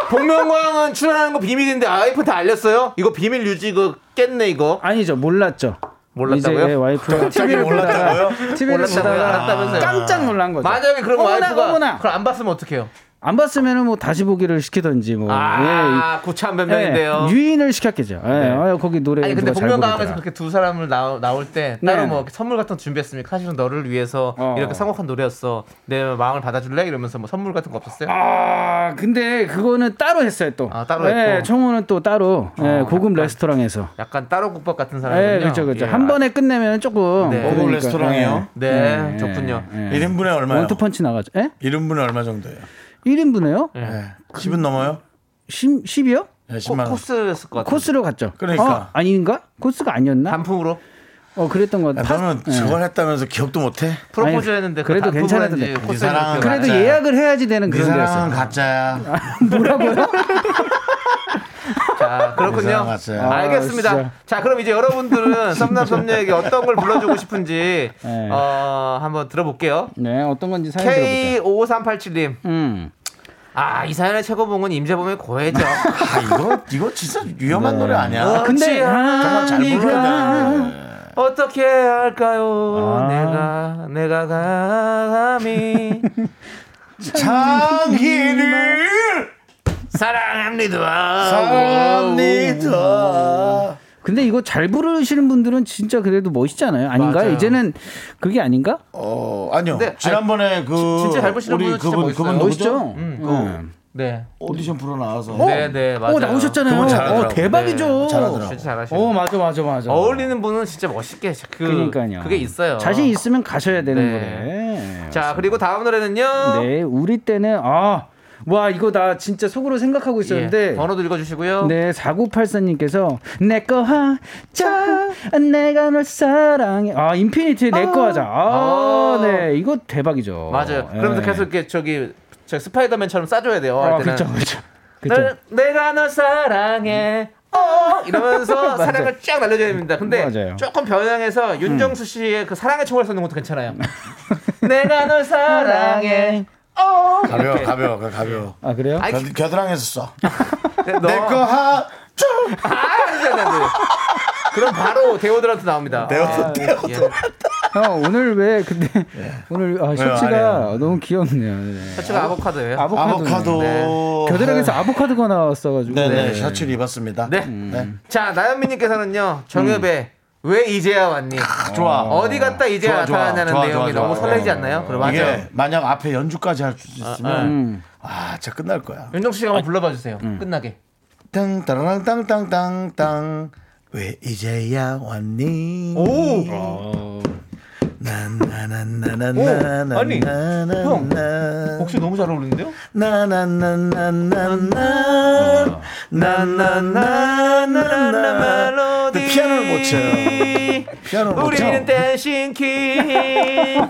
복면가왕은 출연하는 거 비밀인데 와이프한테 알렸어요? 이거 비밀 유지 그 깼네 이거. 아니죠, 몰랐죠. 몰랐다고요? 이제 와이프가 [laughs] TV를 몰랐다고요? 보다가 TV를 몰랐다고요? 보다가? 깜짝 놀란 거죠. 만약에 그럼 어머나, 와이프가 어머나. 그럼 안 봤으면 어떡해요? 안 봤으면은 뭐 다시 보기를 시키던지 뭐. 아, 구차한 변명인데요. 예, 유인을 시켰겠죠. 예, 네. 아, 거기 노래 아니 근데 복면가왕에서. 그렇게 두 사람을 나, 나올 때 따로 네. 뭐 선물 같은 거 준비했습니까? 사실은 너를 위해서 어. 이렇게 성곡한 노래였어. 내 마음을 받아줄래? 이러면서 뭐 선물 같은 거 없었어요? 아, 근데 그거는 따로 했어요 또. 아, 따로 예, 했고. 청혼은 또 따로 예, 고급 약간 레스토랑에서. 약간 따로 국밥 같은 사람이군요. 예, 그렇죠, 그렇죠. 예, 한 아, 번에 끝내면 조금. 네. 고급 레스토랑이요? 네, 예, 좋군요. 예. 1인분에 얼마요? 원투펀치 나가죠. 예? 1인분에 얼마 정도예요? 1인분에요? 예. 네. 10은 넘어요? 10, 10이요? 네, 코, 10만 원. 코스였을 것 같아요. 코스로 갔죠. 그러니까. 어, 아닌가? 코스가 아니었나? 단품으로 어, 그랬던 것 야, 같아요. 너는 예. 저걸 했다면서 기억도 못해? 프로포즈 했는데 그래도 괜찮았는데. 네 사랑은 그래도 맞아요. 예약을 해야지 되는 네 그런 사랑은 데였어요. 가짜야. [laughs] 뭐라고요? 자, 그렇군요. 이상하세요. 아, 알겠습니다. 진짜. 자, 그럼 이제 여러분들은 썸남 썸녀에게 어떤 걸 불러주고 싶은지 네. 어, 한번 들어볼게요. 네, 어떤 건지 사연 들어보자. K5387님. 음. 아, 이 사연의 최고봉은 임재범의 고해죠. 아, 이거, 이거 진짜 위험한 노래 아니야. 어, 근데 정말 잘 되는데. 어떻게 할까요? 아. 내가 내가 감히 [laughs] 장희를 사랑합니다. 사랑합니다. 근데 이거 잘 부르시는 분들은 진짜 그래도 멋있잖아요. 아닌가요? 맞아요. 이제는 그게 아닌가? 어, 아니요. 근데, 지난번에 그 진짜 잘 보시는 우리 분은 진짜 그분 멋있어요. 그분 멋있죠? 음. 음. 네. 오디션 프로 나와서 네, 네, 맞아요. 어, 나오셨잖아요. 어, 대박이죠. 네, 잘하더라고요. 진짜 잘하시네. 어, 맞아, 맞아, 맞아. 어울리는 분은 진짜 멋있게 그 그러니까요. 그게 있어요. 자신 있으면 가셔야 되는 네. 거래. 자, 그리고 다음 노래는요. 네, 우리 때는 아, 와 이거 나 진짜 속으로 생각하고 있었는데. 예, 번호도 읽어 주시고요. 네, 4984님께서 내거 하자 내가 널 사랑해 아 인피니트의 내거 하자 아, 아. 네 이거 대박이죠 맞아요. 그러면서 예. 계속 이렇게 저기 저 스파이더맨처럼 싸줘야 돼요. 할아 때는. 그쵸 그쵸 [laughs] 그쵸 널, 내가 널 사랑해. 어 이러면서 [laughs] 사랑을 쫙 날려줘야 됩니다. 근데 맞아요. 음. 조금 변형해서 윤정수 씨의 그 사랑의 총을 쏘는 것도 괜찮아요. [laughs] 내가 널 사랑해. 어. 가벼워, 가벼워, 그 가벼워. 아 그래요? 아이, 겨드, 겨드랑이에서 써. 네, 너- 내거 하, 좀. 아, 안 돼, 안 돼, 안 돼. 그럼 바로 데오드란트 나옵니다. 데오드- 예, 예. 형 오늘 왜 근데 오늘 아, 셔츠가. 너무 귀엽네요 네. 셔츠가 아보카도예요. 아보카도 아보카도. 겨드랑이에서 아보카도가 나왔어가지고 네네, 셔츠를 입었습니다. 네. 네. 자, 나연미님께서는요, 정엽의 왜 이제야 왔니? 좋아. 어디 갔다 이제야 좋아. 나타나냐는 좋아, 내용이 좋아, 너무. 설레지 네. 않나요? 그럼 맞아요. 이게 만약 앞에 연주까지 할 수 있으면 음. 아, 진짜 끝날 거야. 윤정수 씨가 한번 불러봐 주세요. 음. 끝나게. 땅 따라랑 땅땅땅땅 왜 이제야 왔니? 오! 나 나나나나나나 오, 아니, 형, 목소리 너무 잘 어울리는데요? 나나나나나나 나나나나나나 근데 피아노를 못 쳐요. 피아노를 못 쳐. 우리는 댄싱 퀸.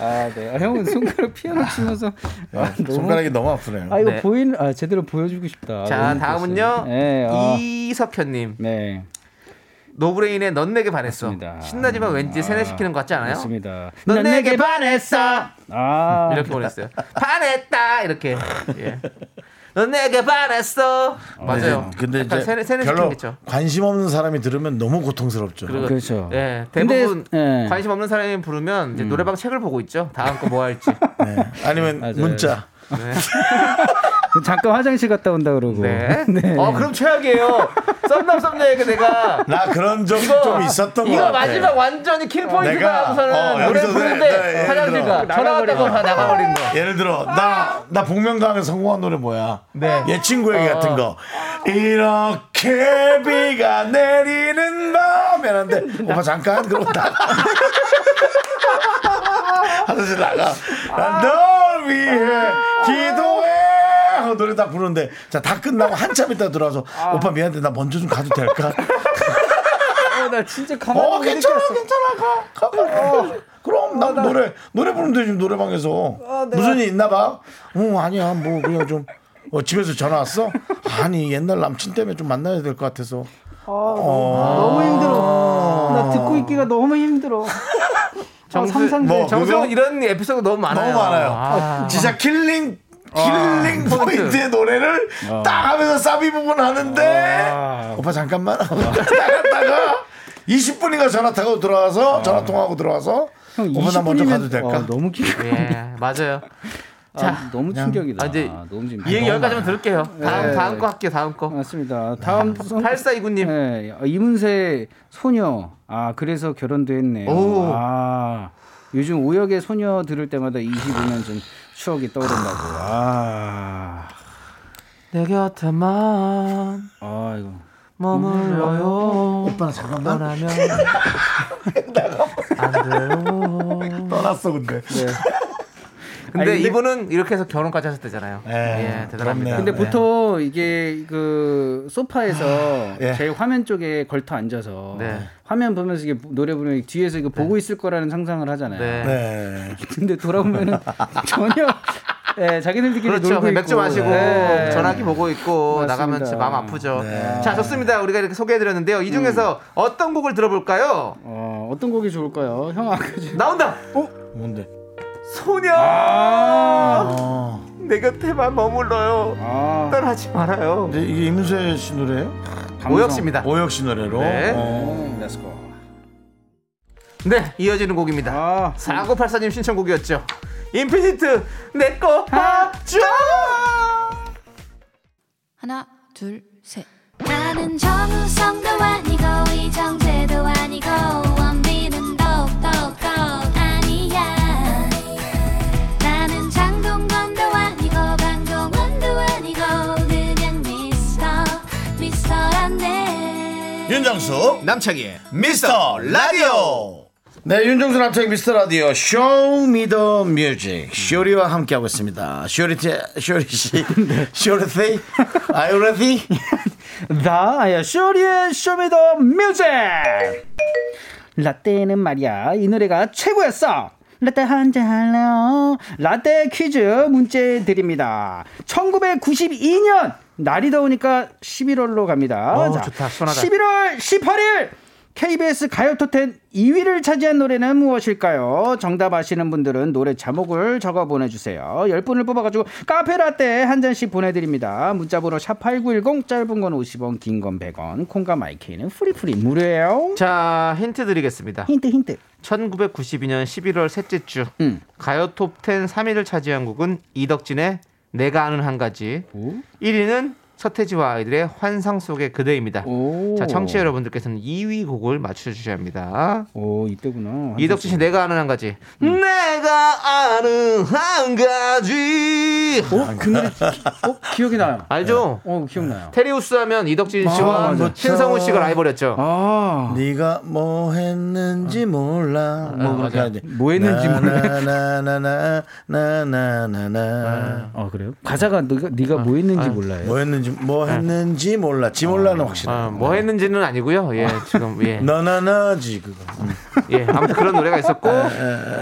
아, 형은 손가락 피아노 치면서 아, 너무 손가락이 너무 아프네요. 아 이거 네. 보인 아 제대로 보여주고 싶다. 자, 다음은요. 네, 아, 이석현님. 네, 노브레인의 넌 내게 반했어. 맞습니다. 신나지만 왠지 세뇌시키는 것 같지 않아요? 맞습니다. 넌 내게 반했어. 아 [laughs] 이렇게 보냈어요. 반했다 이렇게. 예. 넌 내게 반했어. 맞아요. 네, 근데 이제 세뇌 별로 세뇌시키겠죠. 관심 없는 사람이 들으면 너무 고통스럽죠. 그리고 그렇죠. 예, 근데, 대부분 예. 관심 없는 사람이 부르면 이제 노래방 책을 보고 있죠. 다음 거 뭐 할지. 네. 아니면 맞아요. 문자. 네. [laughs] [laughs] 잠깐 화장실 갔다 온다 그러고. 네. [laughs] 네. 어, 그럼 최악이에요. 썸남 썸녀에게 내가 [laughs] 나 그런 적 이거 좀 있었던 것 이거 같아. 마지막 완전히 kill point가 내가, 하고서는 어, 노래 부르는데 화장실 가 들어. 전화 왔다고 다 나가버린 거. 예를 들어 나나 복면가왕에 성공한 노래 뭐야? 네. 옛 친구에게 어. 같은 거. 이렇게 비가 내리는 밤에 하는데 오빠 잠깐 그러고 나가. 화장실 나가. 난널 위해 기도 해. 하고 노래 다 부르는데 자 다 끝나고 한참 있다 들어와서 오빠 미안한데 나 먼저 좀 가도 될까? 어, 나 진짜 [laughs] 가만히 어못 괜찮아 있겠어. 괜찮아 가, 가, 가. 어, 그럼 나 노래 노래 부르면 되지 노래방에서 무슨 일 있나 봐. 어 아니야 뭐 그냥 좀 어, 집에서 전화 왔어? 아니 옛날 남친 때문에 좀 만나야 될 것 같아서. 너무 힘들어. 나 듣고 있기가 너무 힘들어. 상상돼. 뭐, 그거? 이런 에피소드 너무 많아요. 너무 많아요. 아. 진짜 킬링 킬링 포인트의 노래를 딱 하면서 사비 부분 하는데 오빠 잠깐만 [laughs] 나갔다가 20분인가 전화 타고 들어와서 전화 통화하고 들어와서 형 오빠 나 먼저 20분이면 가도 될까? 어, 너무 기 예, 맞아요. 자, 너무 충격이다. 아, 이제 너무 재밌다. 이 얘기 여기까지만 들을게요. 다음 네. 다음 거 할게요. 다음 거. 맞습니다. 다음 송- 8429님. 네, 아, 이문세 소녀. 아 그래서 결혼도 했네요. 오. 아 요즘 오역의 소녀 들을 때마다 25년 전 추억이 떠오른다고. 아, 내 곁에만 아 이거. 머물러요. 오빠 나 잠깐만 떠나면 [laughs] 안 돼요. 떠났어 근데. 근데 아니, 이분은 이렇게 해서 결혼까지 하셨대잖아요. 네, 예, 대단합니다. 그렇네요. 근데 네. 보통 이게 그 소파에서 예. 제일 화면 쪽에 걸터 앉아서 네. 화면 보면서 이게 노래 부르면 뒤에서 이거 보고 있을 거라는 상상을 하잖아요. 네. 네. 근데 돌아보면은 [laughs] 전혀 예, 자기들끼리 그렇죠. 놀고 맥주 있고. 마시고 네. 전화기 보고 있고 맞습니다. 나가면 진짜 마음 아프죠. 네. 자, 좋습니다. 우리가 이렇게 소개해드렸는데요. 이 중에서 어떤 곡을 들어볼까요? 어, 어떤 곡이 좋을까요? 형 아까 지 나온다. 뭔데? 소녀. 아. 내 곁에만 머물러요. 아, 떠나지 말아요. 근데 이게 이문세 씨 노래예요? 오혁 씨입니다. 오혁 씨 노래로. 네. 어. Let's go. 네, 이어지는 곡입니다. 아, 4984님 신청곡이었죠. 인피니트 내꺼 하죠. 하나, 둘, 셋. 나는 정우성도 아니고 이정재도 아니고 윤정수 남창희의 미스터 라디오. 네 윤정수 남창희 미스터 라디오. Show Me The Music 쇼리와 함께하고 있습니다. [laughs] 쇼리티 쇼리 씨. 쇼리티? 아이오레티 다 쇼리의 Show Me The Music. 라떼는 말이야. 이 노래가 최고였어. 라떼 한잔 할래요? 라떼 퀴즈 문제 드립니다. 1992년 날이 더우니까 11월로 갑니다. 어, 좋다. 시원하다. 11월 18일 KBS 가요톱10 2위를 차지한 노래는 무엇일까요? 정답 아시는 분들은 노래 제목을 적어 보내주세요. 10분을 뽑아가지고 카페라떼 한 잔씩 보내드립니다. 문자번호 샵8910 짧은 건 50원 긴 건 100원 콩과 마이케이는 free free 무료예요. 자, 힌트 드리겠습니다. 힌트 힌트 1992년 11월 셋째 주 음. 가요 톱10 3위를 차지한 곡은 이덕진의 내가 아는 한 가지. 오. 1위는 서태지와 아이들의 환상 속의 그대입니다. 오. 자, 청취자 여러분들께서는 2위 곡을 맞춰주셔야 합니다. 오, 이때구나. 이덕진 씨, 내가 아는 한 가지. 음. 내가 아는 한 가지. 어? 그 노래, 어? 기억이 나요. 알죠? 예. 어, 기억나요. 네. 테리우스 하면 이덕진 아, 씨와 신성훈 씨가 라이벌이었죠. 아. 네가 뭐 했는지 어. 몰라. 아, 뭐, 그렇게 하지. 뭐 했는지 몰라. 나나나나나나나. 아. 아, 그래요? 가사가 네가, 네가 아. 뭐 했는지 몰라요. 뭐 했는지 뭐 했는지 몰라 지 몰라는 확실해 아, 뭐 했는지는 아니고요. 예, 지금 예. [laughs] 너나나지 그거 예, 아무튼 그런 노래가 있었고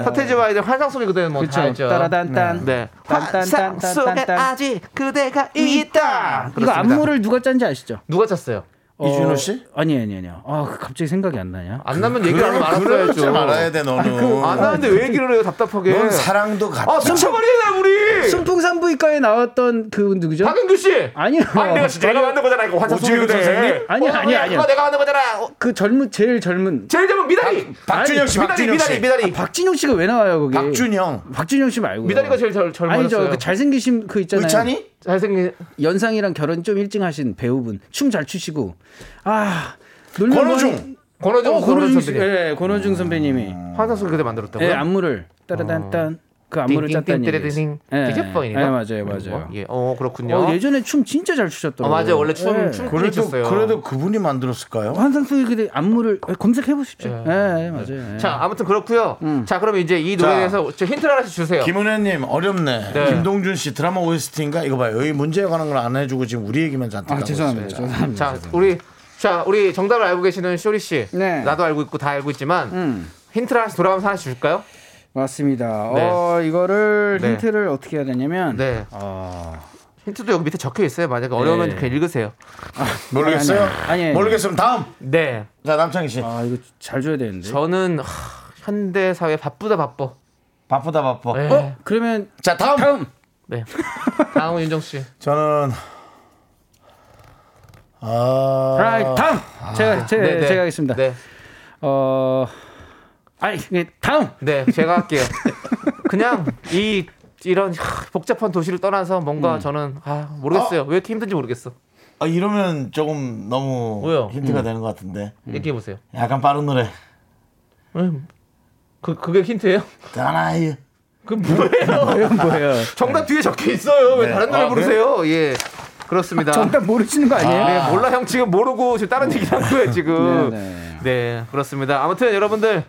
서태지와 아이들 환상 속의 그대는 뭐다 그렇죠. 알죠. 따라단딴. 네. 환상 속에. 아직 그대가 있다. 이거 그렇습니다. 안무를 누가 짠지 아시죠? 누가 짰어요? 이준호 씨? 아니 아니 아니요. 아 갑자기 생각이 안 나냐? 안 나면 얘기를 하면 알았어야죠. 말아야 돼 너는 안 나는데 왜 얘기를 해요? 답답하게. 넌 사랑도 같아 아, 숨쳐버리네 우리. 순풍산부인과에 나왔던 그 누구죠? 박은규 씨. 아니요. 아니 내가 진짜 내가 만든 거잖아 이거 환상 속의 오지훈 그대. 선생님? 아니요, 어, 야, 아니요. 그거 내가 만든 거잖아. 어, 그 젊은 제일 젊은 제일 젊은 미다리. 박준영 씨 미다리 박준영 미다리 씨 미다리. 박진용 씨가 왜 나와요 거기? 박준영 박진용 씨 말고. 미다리가 제일 젊- 젊었어요. 아니죠. 그 잘생기신 그 있잖아요. 의찬이? 잘생긴 연상이랑 결혼 좀 일찍 하신 배우분 춤 잘 추시고 아 권호중. 권호중 어, 권호중 선배님. 예, 권호중 선배님이 환상 속의 그대 만들었다고요? 예, 안무를 따라단딴 그 안무를 짰다는 얘기. 띵띵띵띵 디제퍼인가? 예, 맞아요, 맞아요. 예, 어 그렇군요. 어, 예전에 춤 진짜 잘 어, 추셨더라고요. 맞아요. 원래 춤 예. 춤 그래도. 그래도 그분이 만들었을까요? 환상 속의 그대 안무를 검색해 보십시오. 예, 예, 맞아요. 예. 자, 아무튼 그렇고요. 자, 그럼 이제 이 노래에 자. 대해서 저 힌트를 하나씩 주세요. 김은혜님 어렵네. 네. 김동준 씨 드라마 OST인가 이거 봐요. 여기 문제에 관한 걸 안 해주고 지금 우리 얘기만 잔뜩 아, 하고 죄송합니다. 있어요. 죄송합니다. 자, 우리 자, 우리 정답을 알고 계시는 쇼리 씨. 네. 나도 알고 있고 다 알고 있지만 음. 힌트를 하나씩 돌아가면서 하나씩 줄까요? 맞습니다. 네. 어, 이거를 네. 힌트를 어떻게 해야 되냐면 네. 어, 힌트도 여기 밑에 적혀 있어요. 만약에 어려우면 네. 그냥 읽으세요. 모르겠어요? 아니, 아니, 아니. 모르겠으면 다음. 네. 자 남창희 씨. 아, 이거 잘 줘야 되는데. 저는 하, 현대 사회 바쁘다 바빠. 바쁘다 바빠. 네. 어, 그러면 자 다음. 다음 네. 다음은 윤정 씨. [laughs] 저는 아 아, 다음 제가 제가, 네, 네. 제가 하겠습니다. 네. 어, 아니 이게 다음 네, 제가 할게요. 그냥 이 이런 하, 복잡한 도시를 떠나서 뭔가 저는 아 모르겠어요. 왜 이렇게 힘든지 모르겠어. 아, 이러면 조금 너무 왜요? 힌트가 되는 것 같은데. 얘기해 보세요. 약간 빠른 노래. 음, 그 그게 힌트예요? 떠나요. 그 뭐예요? [laughs] 뭐예요, 뭐예요? 정답 뒤에 적혀 있어요. 왜 네. 다른 노래 아, 부르세요? 예. 그렇습니다. 정답 모르시는 거 아니에요? 네, 몰라 형 지금 모르고 지금 다른 얘기 한 거예요, 지금. 네, 네. 네, 그렇습니다. 아무튼 여러분들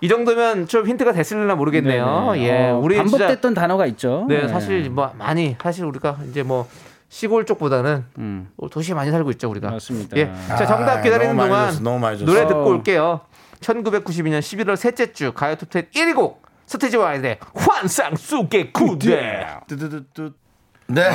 이 정도면 좀 힌트가 됐을려나 모르겠네요. 네, 네. 예. 어, 우리 반복됐던 단어가 있죠. 네, 사실 뭐 많이 사실 우리가 이제 뭐 시골 쪽보다는 음. 도시에 많이 살고 있죠, 우리가. 맞습니다. 예. 자, 정답 아, 기다리는 동안 줬어. 노래 듣고 어. 올게요. 1992년 11월 셋째 주 가요 톱텐 1위 곡 서태지와 아이들의 환상 속의 그대. 네.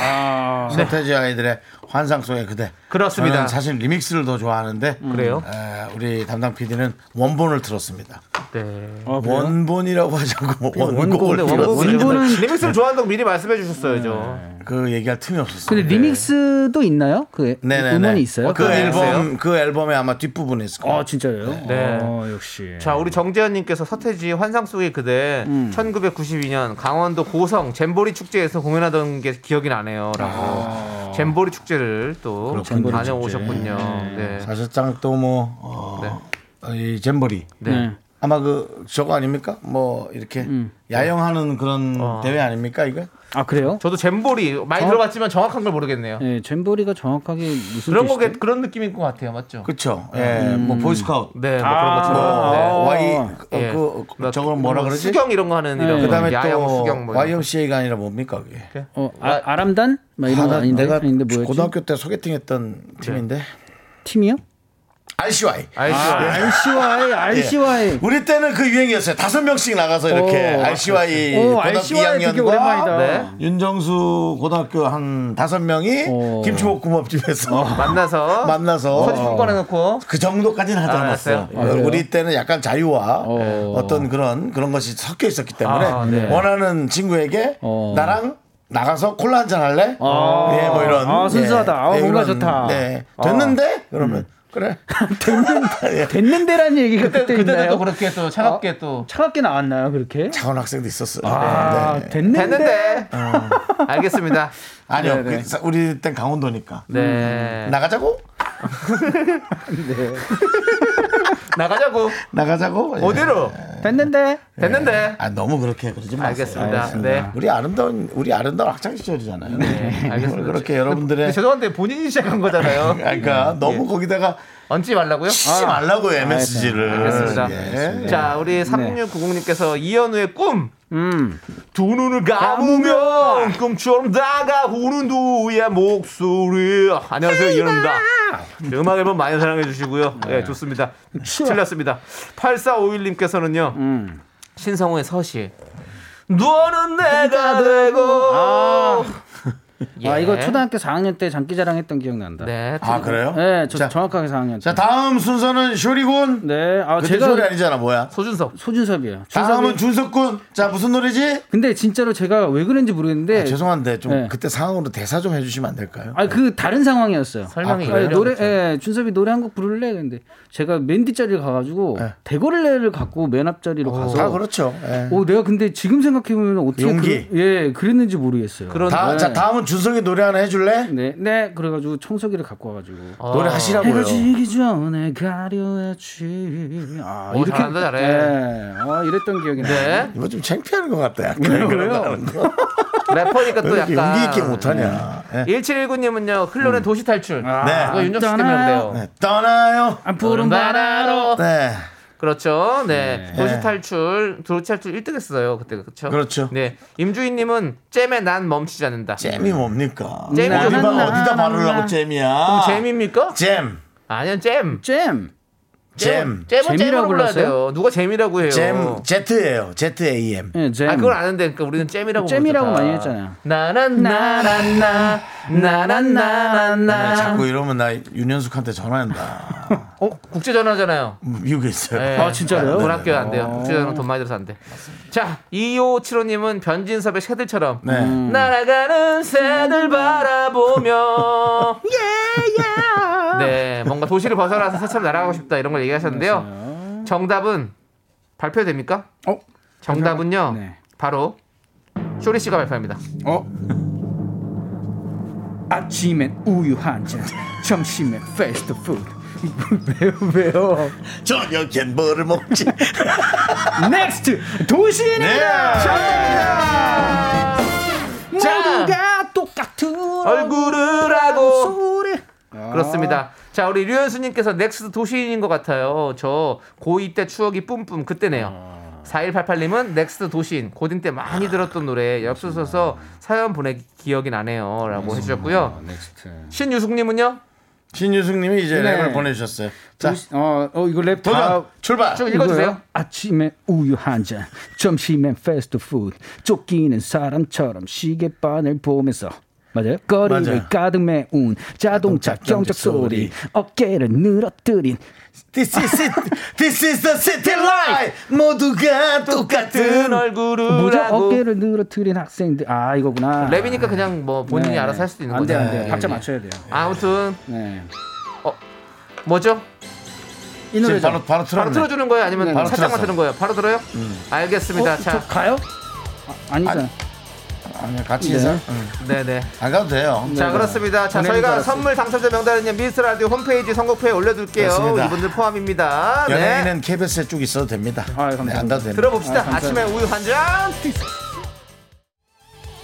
서태지 아이들의 환상 속의 그대. 그렇습니다. 저는 사실 리믹스를 더 좋아하는데 그래요? 에, 우리 담당 PD는 원본을 들었습니다. 네. 원본이라고 하지 않고 뭐 원곡을. 원곡은 리믹스를 좋아한다고 미리 말씀해 주셨어야죠. 그 얘기할 틈이 없었어요. 근데 리믹스도 있나요? 그 네네네. 음원이 있어요? 그 어떤 앨범 그 앨범에 아마 뒷부분에 있을 거예요. 아 진짜요? 네. 어, 역시. 자, 우리 정재현님께서 서태지 환상 속의 그대 1992년 강원도 고성 잼보리 축제에서 공연하던 게 기억이 나네요라고 잼보리 축제를 또. 다녀오셨군요. 네. 사실상 또뭐 어, 이 잼버리 네. 아마 그 저거 아닙니까? 뭐 이렇게 야영하는 그런 어. 대회 아닙니까 이거? 아 그래요? 저도 잼보리 많이 저- 들어봤지만 정확한 걸 모르겠네요. 네, 잼버리가 정확하게 무슨 그런? 거게 그런 느낌인 것 같아요, 맞죠? 그렇죠. 예, 뭐 보이스카우트, 네, 뭐 그런 것처럼. 뭐 네. 와이 어, 예. 그뭐 저걸 뭐라 뭐 그러지? 수경 이런 거 하는 이런 그다음에 야영 또 수경 뭐. YMCA가 아니라 뭡니까 그게? 어, 아, 아람단? 막 이런 거 아, 아닌데? 내가 아닌데? 고등학교 때 소개팅했던 팀인데 팀이요? RCY. 알죠? RCY, RCY. 우리 때는 그 유행이었어요. 다섯 명씩 나가서 이렇게 오, RCY 오, 고등학교 RCY 되게 2학년과 오랜만이다. 네. 윤정수 고등학교 한 다섯 명이 오. 김치볶음밥집에서 만나서 [laughs] 만나서 서지품 꺼내놓고 그 정도까지는 하지 아, 않았어요. 아? 우리 때는 약간 자유와 어. 어. 떤 그런 그런 것이 섞여 있었기 때문에 아, 네. 원하는 친구에게 어. 나랑 나가서 콜라 한 잔 할래? 아. 예, 뭐 이런. 아, 순수하다. 아, 뭔가 이런, 좋다. 네. 됐는데? 그러면 그래. [laughs] 됐는데. 됐는데라는 얘기가 그때 그때, 그때도 있나요? 또 그렇게 또 차갑게 또 차갑게 나왔나요, 그렇게? 차원 학생도 있었어요. 아, 네. 됐는데. 됐는데 [laughs] 알겠습니다. 아니요. 네, 네. 그 사- 우리 땐 강원도니까. 네 나가자고? [laughs] 나가자고 나가자고? 예. 어디로 됐는데. 됐는데 아, 너무 그렇게 그러지 마세요. 알겠습니다. 네. 우리 아름다운 우리 아름다운 학창 시절이잖아요. 네, 알겠습니다. 그렇게 여러분들의 근데 죄송한데 본인이 시작한 거잖아요. [laughs] 그러니까 너무 거기다가 얹지 말라고요? 치지 말라고 MSG를. 아, 알겠습니다. 예. 자, 우리 3690님께서 이현우의 꿈. 음. 두 눈을 감으면 꿈처럼 다가오는 너의 목소리. 안녕하세요, 이현우입니다. 음악 앨범 많이 사랑해 주시고요. 예, 좋습니다. 틀렸습니다. 8451님께서는요. 음. 신성우의 서시. 너는 내가 되고. 아, 이거 예. 초등학교 4학년 때 장기자랑 했던 기억난다. 네. 아 그래요? 네, 저 자, 정확하게 4학년 때. 자 다음 순서는 쇼리군. 네, 아, 제가 쇼리 아니잖아 뭐야? 소준석. 소준섭이에요. 다음은 준섭이. 준석군. 자 무슨 노래지? 근데 진짜로 제가 왜 그런지 모르겠는데. 아, 죄송한데 좀 네. 그때 상황으로 대사 좀 해주시면 안 될까요? 아, 그 다른 상황이었어요. 설명이 아니, 어려웠죠. 노래, 예, 준섭이 노래 한 곡 부를래? 근데 제가 맨 뒷자리를 가가지고 네. 대거래를 갖고 맨 앞자리로 가서. 다 그렇죠. 예. 오, 내가 근데 지금 생각해보면 어떻게. 용기. 그, 예, 그랬는지 모르겠어요. 그런 다, 네. 자 다음은 준석이 노래 하나 해줄래? 네, 네, 그래가지고 청소기를 갖고 와가지고. 노래 하시라고요. 해가 지기 전에 가려 했지. 아, 오, 잘한다, 잘해. 예, 어, 이랬던 기억이 나요. 네. 이거 좀 창피한 것 같다. 약간 거. [laughs] 래퍼니까 왜또 이렇게 약간. 용기 있게 못하냐? 예. 1719님은요, 클론의 도시 탈출. 네. 이거 윤정수 때문에 그래요. 네, 떠나요. 아, 푸른 바다로. 네. 그렇죠. 네. 네. 도시 탈출, 도시 탈출 1등 했어요. 그때 그렇죠. 그렇죠. 네. 임주인 님은 잼에 난 멈추지 않는다. 잼이 뭡니까? 잼이 어디다, 좀- 어디다 바르려고 잼이야? 그럼 잼입니까? 잼. 아니요, 잼. 잼. 잼. 잼은 잼이라고 불러야? 돼요. 누가 잼이라고 해요? 잼. Z예요. Z A M. 예, 잼. 아, 그걸 아는데 그러니까 우리는 잼이라고 잼이라고. 많이 했잖아요. 나나나나나 나나나나나 네, 자꾸 이러면 나 윤현숙한테 전화한다. 어 국제 전화잖아요. 미국에 있어요. 네. 아, 진짜로요? 돈 아껴야 안 돼요. 어. 국제 전화 돈 많이 들어서 안 돼. 자, 2575님은 변진섭의 새들처럼 네. 음. 날아가는 새들 바라보며 [laughs] 네, 뭔가 도시를 벗어나서 새처럼 날아가고 싶다 이런 걸 얘기하셨는데요. 정답은 발표됩니까? 어? 정답은요. 네. 바로 쇼리 씨가 발표합니다. 어? 아침엔 우유 한 잔, 점심엔 패스트푸드. 왜요, 왜요? 저녁엔 뭐를 먹지? [laughs] 넥스트 도시인입니다. 네. 자, 모두가 똑같은 얼굴을 하고. 그렇습니다. 자, 우리 류현수님께서 넥스트 도시인인 것 같아요. 저 고2 때 추억이 뿜뿜 그때네요. 4188님은 넥스트 도시인 고딩 때 많이 들었던 노래 엽서 써서 사연 보내기 기억이 나네요. 라고 해주셨고요. 넥스트. 신유숙님은요? 신유승님이 이제 네. 랩을 보내주셨어요. 자, 어, 어 이거 랩 도전 다 출발. 쭉 읽어주세요. 이거요? 아침에 우유 한 잔, 점심엔 패스트푸드, 쫓기는 사람처럼 시계바늘 보면서 맞아요? 거리를 맞아요. 가득 메운 자동차 경적 소리, 어깨를 늘어뜨린 This is it. This is the city life. 모두가 똑같은 얼굴을? 하고 어깨를 늘어뜨린 학생들. 아 이거구나. 랩이니까 그냥 뭐 본인이 네. 알아서 할 수도 있는 안 거죠. 돼, 안 돼. 예, 박자 예. 맞춰야 돼요. 아무튼 네. 뭐죠? 이 노래죠. 바로 바로 틀었네. 바로 틀어주는 거예요? 아니면 네, 살짝만. 틀은 거예요? 바로 들어요? 알겠습니다. 어, 자, 저 가요? 아, 아니잖아. 아니 야, 같이 네. 인사. 네네. 안 가도 돼요. 자 네. 그렇습니다. 자 보내는 줄 저희가 알았어요. 선물 당첨자 명단은요 미스 라디오 홈페이지 선곡표에 올려둘게요. 그렇습니다. 이분들 포함입니다. 네. 연예인은 KBS에 쭉 있어도 됩니다. 아, 감사합니다. 네, 안 가도 됩니다. 들어봅시다. 아, 감사합니다. 아침에 우유 한 잔.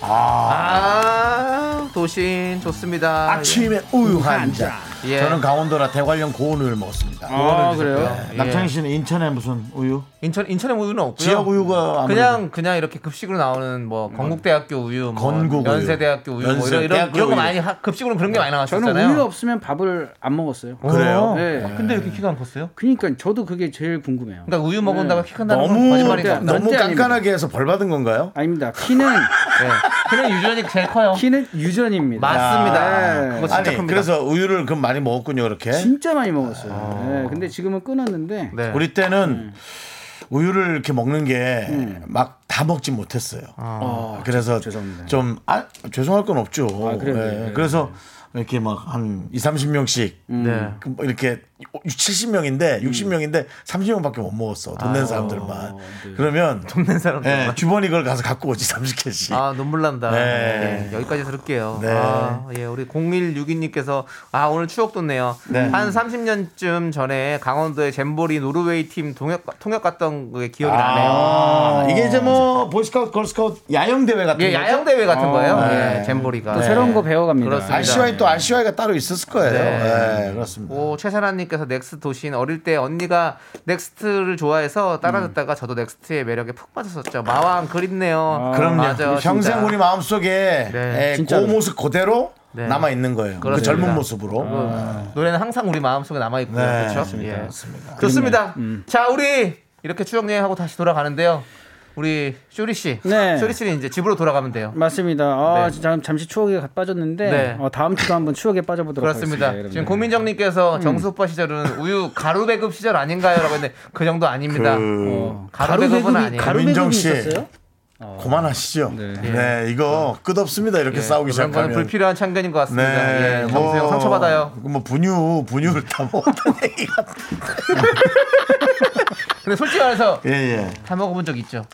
아, 도신 좋습니다. 아침에 우유 한 잔. 예. 저는 강원도라 대관령 고운 우유를 먹었습니다. 아, 그래요? 예. 남창희 씨는 인천에 무슨 우유? 인천 인천에 우유는 없고요. 지역 우유가 그냥 그냥 이렇게 급식으로 나오는 뭐 건국대학교 우유, 뭐 건국 우유. 연세대학교 우유, 뭐 연세, 이런 이런, 대학교 이런 거 우유. 많이 하- 급식으로 그런 게 많이 나왔었잖아요. 저는 우유 없으면 밥을 안 먹었어요. 그래요? 네. 아, 근데 이렇게 키가 안 컸어요? 그러니까 저도 그게 제일 궁금해요. 그러니까 우유 먹은다고 키 큰다는 건 너무 같다. 너무. 깐깐하게 해서 벌 받은 건가요? 아닙니다. 키는 네. 키는 유전이 제일 커요. 키는 유전입니다. 맞습니다. 네. 그거 진짜 아니 큽니다. 그래서 우유를 그럼 많이 먹었군요 그렇게. 진짜 많이 먹었어요. 네. 근데 지금은 끊었는데 네. 우리 때는 우유를 이렇게 먹는 게 막 다 먹지 못했어요. 어, 그래서 죄송합니다. 좀 아, 죄송할 건 없죠. 아, 그래요? 예, 네, 네, 그래서 이렇게 막 한 2, 30명씩 네. 이렇게 70명인데 60명인데 30명밖에 못 먹었어. 돈 낸 사람들만. 그러면 [laughs] 돈 낸 사람들. 예, 주번이 그걸 가서 갖고 오지 30개씩. 아 눈물 난다. 네. 네, 여기까지 들을게요. 네. 아, 예, 우리 0162님께서 아 오늘 추억 돋네요. 네. 한 30년쯤 전에 강원도의 잼보리 노르웨이 팀 통역 통역 갔던 게 기억이 나네요. 아, 이게 이제 뭐 보이스카우트, 걸스카우트 야영 대회 같은 예, 거죠? 야영 대회 같은 거예요. 네. 예, 잼보리가. 또 새로운 거 배워갑니다. 그렇습니다. RCY 또 RCY가 따로 있었을 거예요. 네. 네, 그렇습니다. 오 최세란님 께서 넥스트 도시인 어릴 때 언니가 넥스트를 좋아해서 따라 듣다가 저도 넥스트의 매력에 푹 빠졌었죠. 마왕 그립네요. 그럼요. 맞아, 평생 진짜. 우리 마음속에 네. 에, 진짜로. 그 모습 그대로 네. 남아 있는 거예요. 그 그렇습니다. 젊은 모습으로. 그 노래는 항상 우리 마음속에 남아 있고요. 네, 그렇죠? 예. 맞습니다. 좋습니다. 자, 우리 이렇게 추억 여행하고 다시 돌아가는데요. 우리 쇼리 씨, 네. 쇼리 씨는 이제 집으로 돌아가면 돼요. 맞습니다. 아, 네. 진짜 잠시 추억에 빠졌는데 네. 어, 다음 주도 한번 추억에 빠져보도록 그렇습니다. 하겠습니다. 지금. 고민정님께서 정수 오빠 시절은 우유 가루 배급 시절 아닌가요?라고 했는데 그 정도 아닙니다. 그 어, 가루 배급은 아니에요. 가루 민정 배급이 씨. 있었어요? 그만하시죠. 네, 네. 이거 끝없습니다. 이렇게 예, 싸우기 시작하면. 불필요한 참견인 것 같습니다. 네, 예, 정수 형 상처 받아요. 뭐 분유, 분유를 다 먹었다는 얘기가. [laughs] 근데 솔직히 말해서 예, 예. 다 먹어본 적 있죠.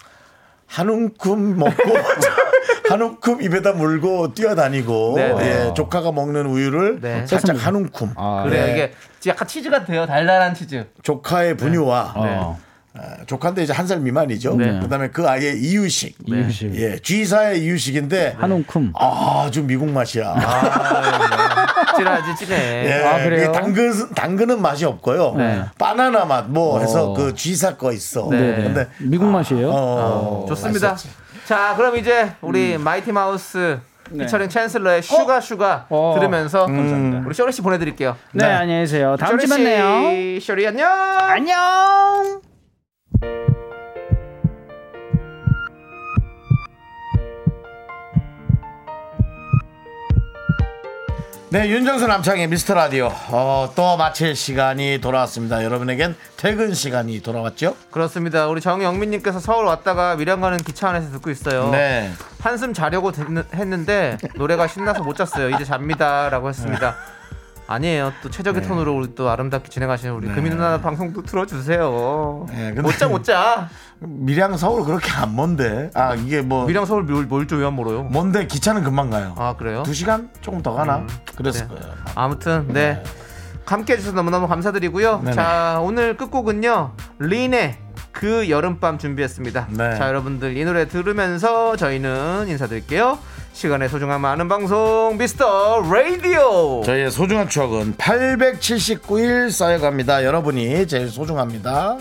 한 움큼 먹고 [laughs] 한 움큼 입에다 물고 뛰어다니고 네, 네. 예, 조카가 먹는 우유를 네. 살짝 한 움큼 아, 그래요. 네. 이게 약간 치즈 같아요. 달달한 치즈. 조카의 분유와 어. 아, 조카인데 이제 한 살 미만이죠. 네. 그다음에 그 아이의 이유식, 이유식. 예, G사의 이유식인데 한 움큼. 아주 미국 맛이야. 찌라지 찌네. 예, 아, 그래요? 당근 당근은 맛이 없고요. 네. 바나나 맛 뭐 해서 어. 그 G사 거 있어. 네. 근데 미국 맛이에요? 어, 좋습니다. 맛있었지. 자, 그럼 이제 우리 마이티 마우스 네. 피처링 챈슬러의 슈가 슈가 어. 들으면서 감사합니다. 우리 쇼리 씨 보내드릴게요. 네, 안녕히 계세요. 다음 주에 씨, 만나요. 쇼리 안녕. 안녕. 네, 윤정수 남창의 미스터 라디오. 어, 또 마칠 시간이 돌아왔습니다. 여러분에겐 퇴근 시간이 돌아왔죠? 그렇습니다. 우리 정영민님께서 서울 왔다가 밀양 가는 기차 안에서 듣고 있어요. 네. 한숨 자려고 듣는- 했는데 노래가 신나서 못 잤어요. 이제 잡니다라고 했습니다. 아니에요. 또 최적의 네. 톤으로 우리 또 아름답게 진행하시는 우리 금이 누나 방송도 틀어주세요. 네, 못자 못자. [laughs] 밀양 서울 그렇게 안 먼데. 아, 이게 뭐 밀양 서울 뭘, 뭘 줘요, 안 멀어요? 먼데 기차는 금방 가요. 아 그래요? 두 시간 조금 더 가나? 그랬을 네. 거예요. 아무튼 네. 함께 해주셔서 너무너무 감사드리고요. 네네. 자 오늘 끝곡은요 린의 그 여름밤 준비했습니다. 네. 자 여러분들 이 노래 들으면서 저희는 인사드릴게요. 시간의 소중함 많은 방송 미스터 라디오. 저희의 소중한 추억은 879일 쌓여갑니다. 여러분이 제일 소중합니다.